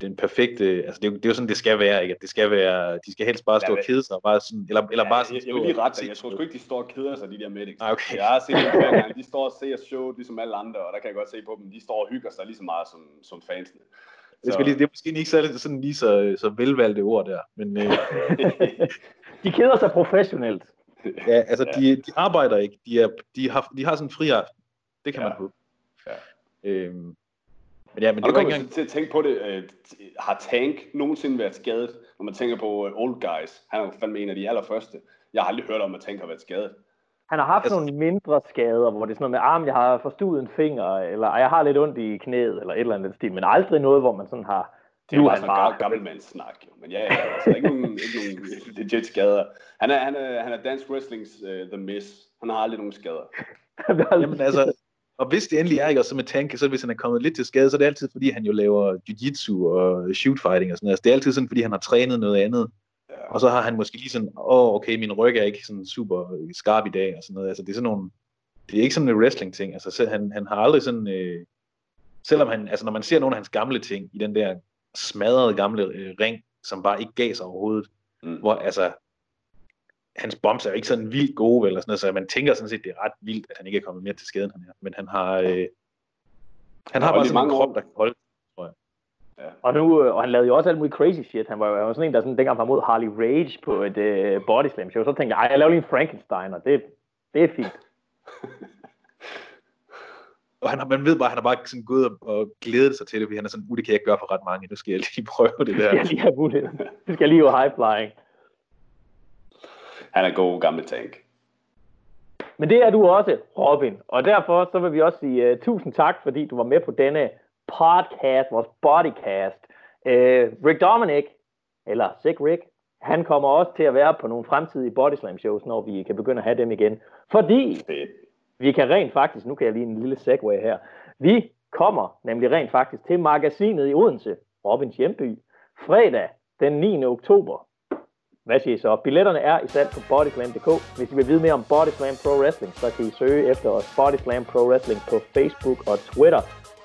den perfekte, altså det er, jo, det er jo sådan, det skal være, ikke? At det skal være, de skal helst bare stå ja, og kede sig, bare sådan, eller, eller ja, bare sådan jeg, jeg vil lige rette dig. Jeg tror sgu ikke, de står og keder sig, de der medics. Ah, okay. Jeg har set dem flere gange. De står og ser showet, ligesom alle andre, og der kan jeg godt se på dem. De står og hygger sig lige så meget som, som fansene. Det, skal lige, det er måske ikke så, sådan lige så, så velvalgte ord der, men... Øh, de keder sig professionelt. Ja, altså ja. De, de arbejder ikke. De, er, de, har, de har sådan en fri aften. Det kan ja. man håbe. Ja. Øhm, men ja, men det var ikke engang... til at tænke på det. Øh, har Tank nogensinde været skadet? Når man tænker på uh, Old Guys. Han er jo fandme en af de allerførste. Jeg har aldrig hørt om, at Tank har været skadet. Han har haft altså... nogle mindre skader, hvor det er sådan noget med, arm, ah, jeg har forstuet en finger, eller jeg har lidt ondt i knæet, eller et eller andet stil, men aldrig noget, hvor man sådan har... Det er jo bare sådan en gammel snak, jo. Men ja, ja altså, ikke nogen, ikke nogen legit skader. Han er, han er, han er dansk wrestlings uh, The Miss. Han har aldrig nogen skader. Jamen altså, og hvis det endelig er, ikke, og så med Tank, så hvis han er kommet lidt til skade, så er det altid, fordi han jo laver jiu-jitsu og shoot fighting og sådan noget. Altså, det er altid sådan, fordi han har trænet noget andet. Ja. Og så har han måske lige sådan, åh, oh, okay, min ryg er ikke sådan super skarp i dag, og sådan noget. Altså, det er sådan nogle, det er ikke sådan en wrestling-ting. Altså, så han, han har aldrig sådan, øh, selvom han, altså, når man ser nogle af hans gamle ting i den der smadrede gamle øh, ring, som bare ikke gav sig overhovedet, mm. hvor altså, hans bombs er jo ikke sådan vildt gode, og sådan noget, så man tænker sådan set, det er ret vildt, at han ikke er kommet mere til skaden, han er. Men han har, øh, han har bare sådan en krop, der kan holde, tror jeg. Ja. Og, nu, øh, og han lavede jo også alt muligt crazy shit. Han var jo sådan en, der sådan, dengang var mod Harley Rage på et uh, body slam show. Så tænkte jeg, jeg laver lige en Frankenstein, og det, det er fint. og han, man ved bare, at han har bare sådan gået og, og glædet sig til det, fordi han er sådan, uh, det kan jeg ikke gøre for ret mange, nu skal jeg lige prøve det der. Det skal jeg lige have mulighed. Det skal jeg lige have high flying. Han er god gammel tank. Men det er du også, Robin. Og derfor så vil vi også sige uh, tusind tak, fordi du var med på denne podcast, vores bodycast. Uh, Rick Dominic, eller Sick Rick, han kommer også til at være på nogle fremtidige bodyslam shows, når vi kan begynde at have dem igen. Fordi vi kan rent faktisk, nu kan jeg lige en lille segway her, vi kommer nemlig rent faktisk til magasinet i Odense, Robins hjemby, fredag den 9. oktober hvad siger I så? Billetterne er i salg på bodyslam.dk. Hvis I vil vide mere om Bodyslam Pro Wrestling, så kan I søge efter os Bodyslam Pro Wrestling på Facebook og Twitter.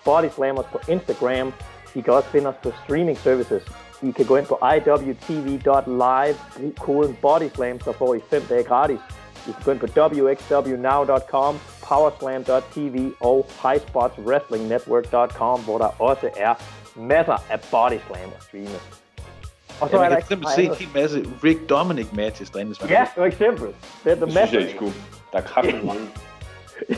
Bodyslam os på Instagram. I kan også finde os på streaming services. I kan gå ind på iwtv.live, brug koden BODYSLAM, så får I 5 dage gratis. I kan gå ind på wxwnow.com, powerslam.tv og highspotswrestlingnetwork.com, hvor der også er masser af Bodyslam at streame. Og så ja, er der kan se en hel masse Rick Dominic matches derinde, hvis man Ja, for eksempel. Det, er the det synes jeg, I skulle. Der er kraftigt mange.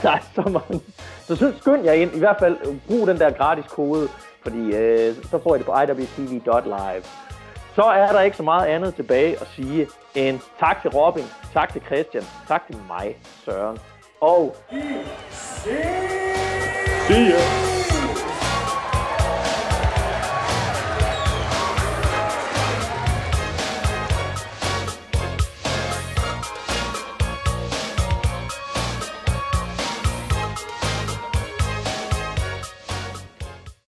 der er så mange. Så synes, skynd jer ind. I hvert fald brug den der gratis kode, fordi øh, så får I det på iwtv.live. Så er der ikke så meget andet tilbage at sige end tak til Robin, tak til Christian, tak til mig, Søren. Og... See ya!